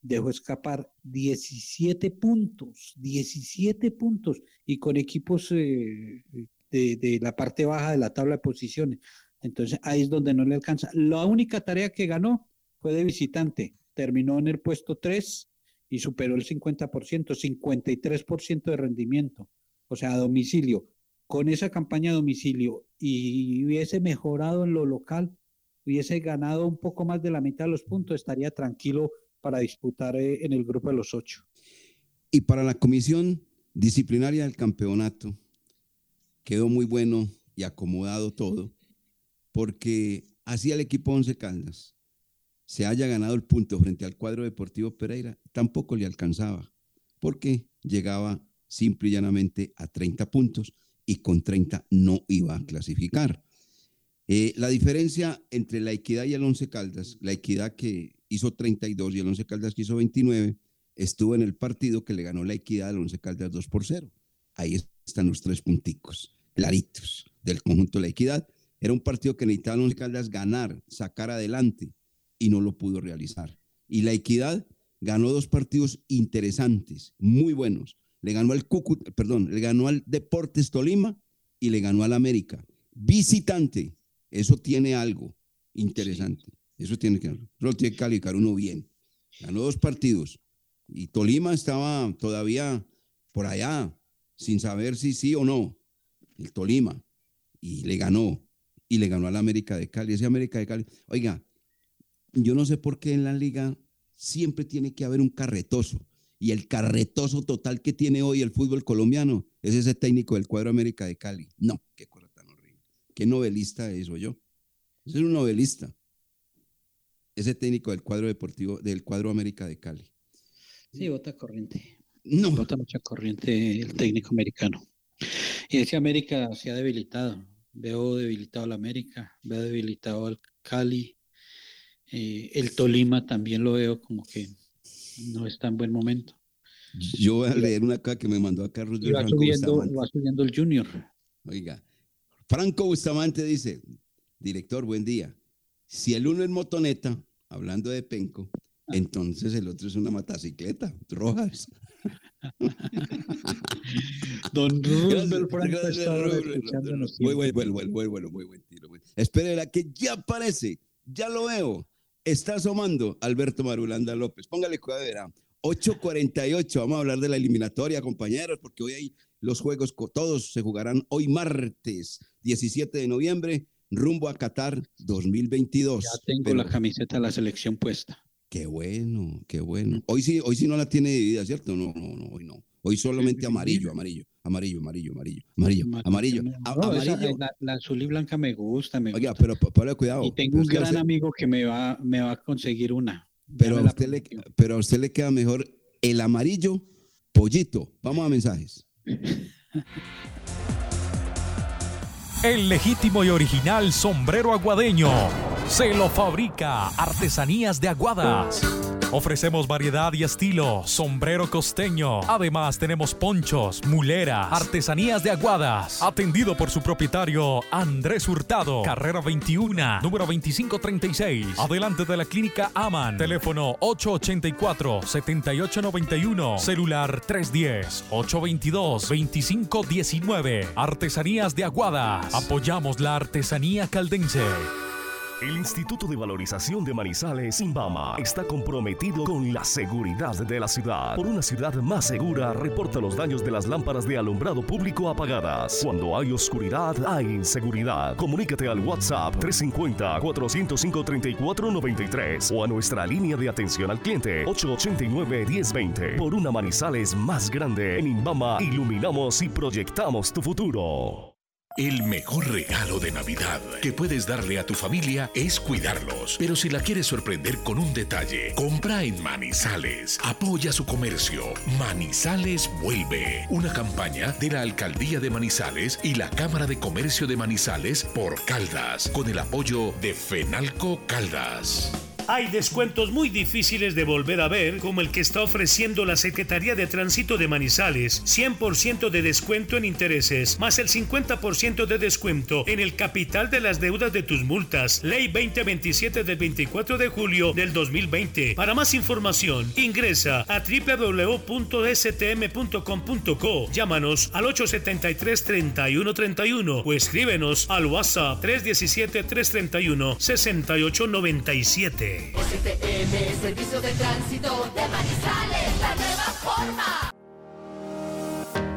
Speaker 9: dejó escapar 17 puntos, 17 puntos, y con equipos eh, de, de la parte baja de la tabla de posiciones. Entonces ahí es donde no le alcanza. La única tarea que ganó fue de visitante. Terminó en el puesto 3 y superó el 50%, 53% de rendimiento. O sea, a domicilio. Con esa campaña a domicilio y hubiese mejorado en lo local, hubiese ganado un poco más de la mitad de los puntos, estaría tranquilo para disputar eh, en el grupo de los ocho.
Speaker 7: Y para la comisión disciplinaria del campeonato, quedó muy bueno y acomodado todo, porque así el equipo Once Caldas se haya ganado el punto frente al cuadro deportivo Pereira, tampoco le alcanzaba, porque llegaba simple y llanamente a 30 puntos y con 30 no iba a clasificar. Eh, la diferencia entre la Equidad y el Once Caldas, la Equidad que hizo 32 y el Once Caldas que hizo 29, estuvo en el partido que le ganó la Equidad al Once Caldas 2 por 0. Ahí están los tres punticos, claritos, del conjunto de la Equidad. Era un partido que necesitaba el Once Caldas ganar, sacar adelante, y no lo pudo realizar. Y la Equidad ganó dos partidos interesantes, muy buenos. Le ganó al Cúcuta, perdón, le ganó al Deportes Tolima y le ganó al América. Visitante, eso tiene algo interesante. Eso tiene que, lo tiene que calificar uno bien. Ganó dos partidos y Tolima estaba todavía por allá sin saber si sí o no. El Tolima y le ganó y le ganó al América de Cali. Ese América de Cali, oiga, yo no sé por qué en la liga siempre tiene que haber un carretoso. Y el carretoso total que tiene hoy el fútbol colombiano es ese técnico del cuadro América de Cali. No, qué cosa tan horrible. Qué novelista es, o yo. Es un novelista. Ese técnico del cuadro deportivo, del cuadro América de Cali.
Speaker 9: Sí, vota corriente.
Speaker 7: No.
Speaker 9: Vota mucha corriente el técnico americano. Y ese América se ha debilitado. Veo debilitado al América, veo debilitado al Cali, eh, el Tolima también lo veo como que no está en buen momento.
Speaker 7: Yo voy a leer una acá que me mandó a Carlos
Speaker 9: de va subiendo, va subiendo el Junior.
Speaker 7: Oiga, Franco Bustamante dice, director, buen día. Si el uno es motoneta, hablando de Penco, entonces el otro es una matacicleta, Rojas.
Speaker 9: Don Rubén Franco
Speaker 7: Muy bueno, muy bueno, muy bueno, muy buen tiro. Espera, que ya aparece, ya lo veo. Está asomando Alberto Marulanda López. Póngale cuidado, verá. 8.48, vamos a hablar de la eliminatoria, compañeros, porque hoy hay los juegos, todos se jugarán hoy martes 17 de noviembre, rumbo a Qatar 2022.
Speaker 9: Ya tengo la camiseta de la selección puesta.
Speaker 7: Qué bueno, qué bueno. Hoy sí, hoy sí no la tiene dividida, ¿cierto? No, no, no, hoy no. Hoy solamente amarillo, amarillo, amarillo, amarillo, amarillo, amarillo, amarillo.
Speaker 9: amarillo. la, azul y blanca me gusta, me
Speaker 7: Oiga, pero ponle cuidado.
Speaker 9: Y tengo un gran amigo que me va, me va a conseguir una.
Speaker 7: Pero a, usted le, pero a usted le queda mejor el amarillo pollito. Vamos a mensajes.
Speaker 1: El legítimo y original sombrero aguadeño se lo fabrica Artesanías de Aguadas. Ofrecemos variedad y estilo, sombrero costeño. Además tenemos ponchos, mulera, artesanías de aguadas. Atendido por su propietario Andrés Hurtado, carrera 21, número 2536. Adelante de la clínica Aman. Teléfono 884-7891. Celular 310-822-2519. Artesanías de aguadas. Apoyamos la artesanía caldense.
Speaker 12: El Instituto de Valorización de Manizales, Imbama, está comprometido con la seguridad de la ciudad. Por una ciudad más segura, reporta los daños de las lámparas de alumbrado público apagadas. Cuando hay oscuridad, hay inseguridad. Comunícate al WhatsApp 350-405-3493 o a nuestra línea de atención al cliente 889-1020. Por una Manizales más grande, en Imbama iluminamos y proyectamos tu futuro.
Speaker 16: El mejor regalo de Navidad que puedes darle a tu familia es cuidarlos. Pero si la quieres sorprender con un detalle, compra en Manizales. Apoya su comercio. Manizales vuelve. Una campaña de la Alcaldía de Manizales y la Cámara de Comercio de Manizales por Caldas, con el apoyo de Fenalco Caldas.
Speaker 10: Hay descuentos muy difíciles de volver a ver, como el que está ofreciendo la Secretaría de Tránsito de Manizales. 100% de descuento en intereses, más el 50% de descuento en el capital de las deudas de tus multas. Ley 2027 del 24 de julio del 2020. Para más información, ingresa a www.stm.com.co. Llámanos al 873-3131 o escríbenos al WhatsApp 317-331-6897.
Speaker 5: STM, Servicio de Tránsito de Manizales, la nueva forma.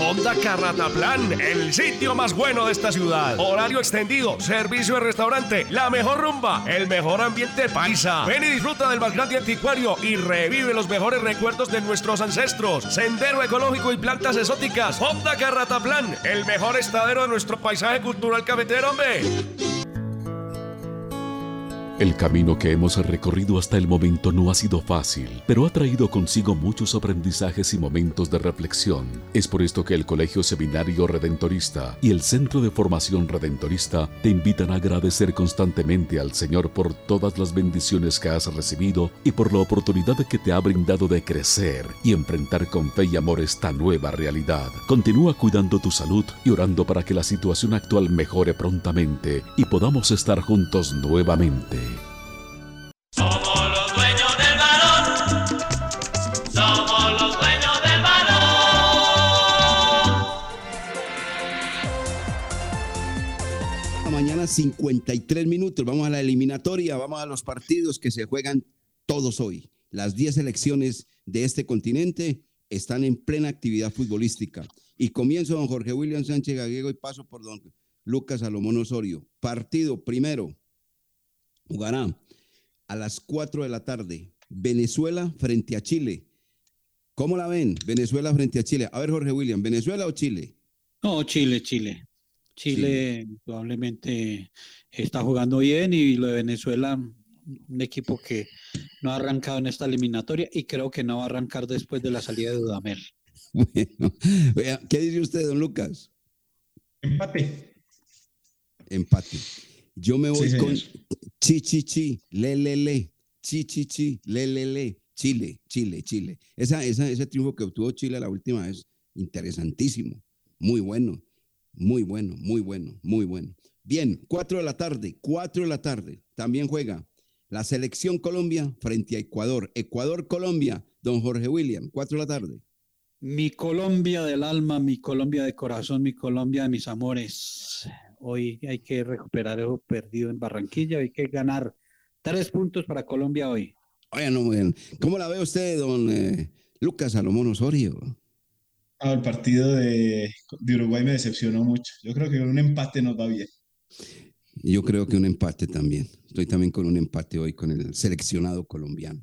Speaker 10: Honda Carrataplan, el sitio más bueno de esta ciudad. Horario extendido, servicio de restaurante, la mejor rumba, el mejor ambiente paisa. Ven y disfruta del más grande anticuario y revive los mejores recuerdos de nuestros ancestros. Sendero ecológico y plantas exóticas. Honda Carrataplan, el mejor estadero de nuestro paisaje cultural cafetero, hombre.
Speaker 13: El camino que hemos recorrido hasta el momento no ha sido fácil, pero ha traído consigo muchos aprendizajes y momentos de reflexión. Es por esto que el Colegio Seminario Redentorista y el Centro de Formación Redentorista te invitan a agradecer constantemente al Señor por todas las bendiciones que has recibido y por la oportunidad que te ha brindado de crecer y enfrentar con fe y amor esta nueva realidad. Continúa cuidando tu salud y orando para que la situación actual mejore prontamente y podamos estar juntos nuevamente.
Speaker 7: 53 minutos, vamos a la eliminatoria, vamos a los partidos que se juegan todos hoy. Las 10 selecciones de este continente están en plena actividad futbolística. Y comienzo don Jorge William Sánchez Gallego y paso por don Lucas Salomón Osorio. Partido primero, jugará a las 4 de la tarde. Venezuela frente a Chile. ¿Cómo la ven? Venezuela frente a Chile. A ver, Jorge William, ¿Venezuela o Chile?
Speaker 9: No, Chile, Chile. Chile probablemente está jugando bien y lo de Venezuela, un equipo que no ha arrancado en esta eliminatoria y creo que no va a arrancar después de la salida de Dudamel.
Speaker 7: Bueno, vea, ¿qué dice usted, don Lucas?
Speaker 8: Empate.
Speaker 7: Empate. Yo me voy
Speaker 8: Sí,
Speaker 7: con chi, chi, chi, le, le, le, chi, chi, chi, le, le, le, Chile, Chile, Chile. Esa, esa, ese triunfo que obtuvo Chile la última vez, interesantísimo, muy bueno, muy bueno, muy bueno, muy bueno. Bien, cuatro de la tarde, cuatro de la tarde, también juega la selección Colombia frente a Ecuador. Ecuador-Colombia, don Jorge William, cuatro de la tarde.
Speaker 9: Mi Colombia del alma, mi Colombia de corazón, mi Colombia de mis amores. Hoy hay que recuperar eso perdido en Barranquilla, hay que ganar tres puntos para Colombia hoy.
Speaker 7: Oye, no, muy bien. ¿Cómo la ve usted, don eh, Lucas Salomón Osorio?
Speaker 8: Ah, el partido de, de Uruguay me decepcionó mucho. Yo creo que un empate nos va bien.
Speaker 7: Yo creo que un empate también. Estoy también con un empate hoy con el seleccionado colombiano.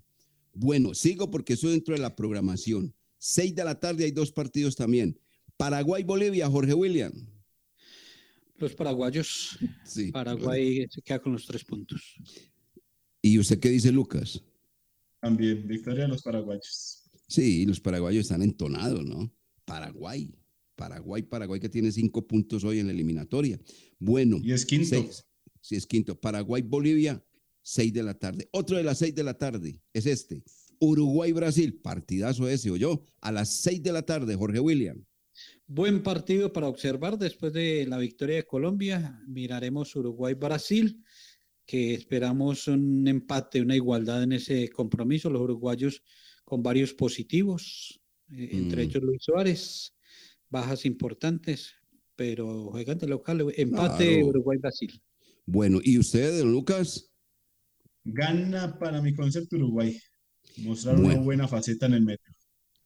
Speaker 7: Bueno, sigo porque estoy dentro de la programación. Seis de la tarde hay dos partidos también. Paraguay-Bolivia, Jorge William.
Speaker 9: Los paraguayos,
Speaker 7: Sí.
Speaker 9: Paraguay se queda con los tres puntos.
Speaker 7: ¿Y usted qué dice, Lucas?
Speaker 8: También, victoria de los paraguayos.
Speaker 7: Sí, los paraguayos están entonados, ¿no? Paraguay. Paraguay, Paraguay que tiene cinco puntos hoy en la eliminatoria. Bueno.
Speaker 8: Y es quinto.
Speaker 7: seis. Sí, es quinto. Paraguay, Bolivia, seis de la tarde. Otro de las seis de la tarde es este. Uruguay, Brasil. Partidazo ese, o yo. A las seis de la tarde, Jorge William.
Speaker 9: Buen partido para observar después de la victoria de Colombia. Miraremos Uruguay-Brasil, que esperamos un empate, una igualdad en ese compromiso. Los uruguayos con varios positivos, entre
Speaker 7: Mm.
Speaker 9: ellos Luis Suárez, bajas importantes, pero juegan de local. Empate
Speaker 7: Claro.
Speaker 9: Uruguay-Brasil.
Speaker 7: Bueno, ¿y usted, don Lucas?
Speaker 8: Gana para mi concepto Uruguay. Mostrar una buena faceta en el metro.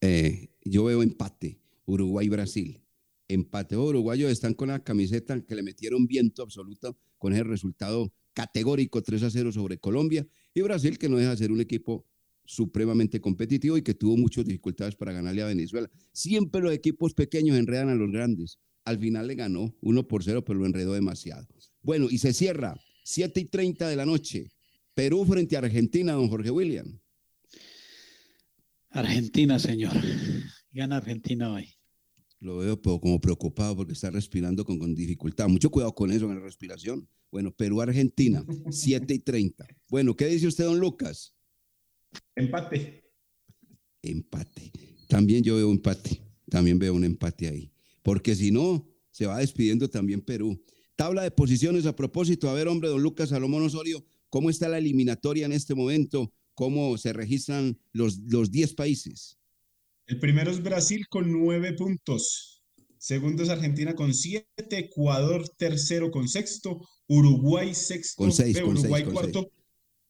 Speaker 7: Eh, yo veo empate. Uruguay-Brasil. Empate. Los uruguayos están con la camiseta que le metieron viento absoluto con ese resultado categórico 3 a 0 sobre Colombia. Y Brasil que no deja de ser un equipo supremamente competitivo y que tuvo muchas dificultades para ganarle a Venezuela. Siempre los equipos pequeños enredan a los grandes. Al final le ganó 1 por 0, pero lo enredó demasiado. Bueno, y se cierra 7 y 30 de la noche. Perú frente a Argentina, don Jorge William.
Speaker 9: Argentina, señor. Gana Argentina hoy.
Speaker 7: Lo veo como preocupado porque está respirando con, con dificultad. Mucho cuidado con eso, en la respiración. Bueno, Perú-Argentina, 7 y 30. Bueno, ¿qué dice usted, don Lucas?
Speaker 8: Empate.
Speaker 7: Empate. También yo veo empate. También veo un empate ahí. Porque si no, se va despidiendo también Perú. Tabla de posiciones a propósito. A ver, hombre, don Lucas Salomón Osorio, ¿cómo está la eliminatoria en este momento? ¿Cómo se registran los 10 países?
Speaker 8: El primero es Brasil con nueve puntos. Segundo es Argentina con siete. Ecuador tercero con sexto. Uruguay sexto.
Speaker 7: Con seis,
Speaker 8: Uruguay
Speaker 7: seis,
Speaker 8: cuarto.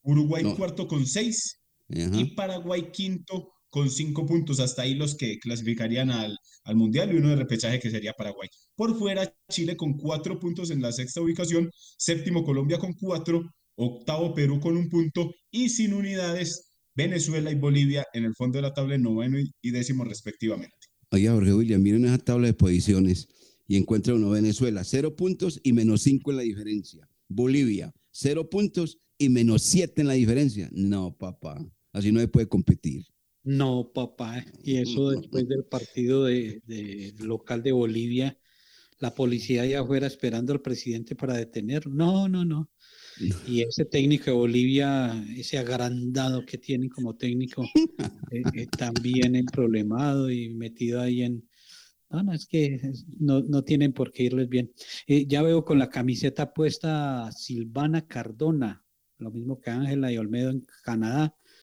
Speaker 8: Uruguay
Speaker 7: No.
Speaker 8: cuarto con seis.
Speaker 7: Ajá.
Speaker 8: Y Paraguay quinto con cinco puntos. Hasta ahí los que clasificarían al, al Mundial y uno de repechaje que sería Paraguay. Por fuera, Chile con cuatro puntos en la sexta ubicación. Séptimo, Colombia con cuatro. Octavo, Perú con un punto. Y sin unidades, Venezuela y Bolivia en el fondo de la tabla, noveno y- y décimo respectivamente.
Speaker 7: Oiga, Jorge William, miren esa tabla de posiciones y encuentra uno Venezuela, cero puntos y menos cinco en la diferencia. Bolivia, cero puntos y menos siete en la diferencia. No, papá, así no se puede competir.
Speaker 9: No, papá. Y eso después del partido de, de local de Bolivia, la policía allá afuera esperando al presidente para detenerlo. No, no, no. Y ese técnico de Bolivia, ese agrandado que tienen como técnico, eh, eh, también problemado y metido ahí en... No, no, es que no, no tienen por qué irles bien. Eh, ya veo con la camiseta puesta Silvana Cardona, lo mismo que Ángela y Olmedo en Canadá.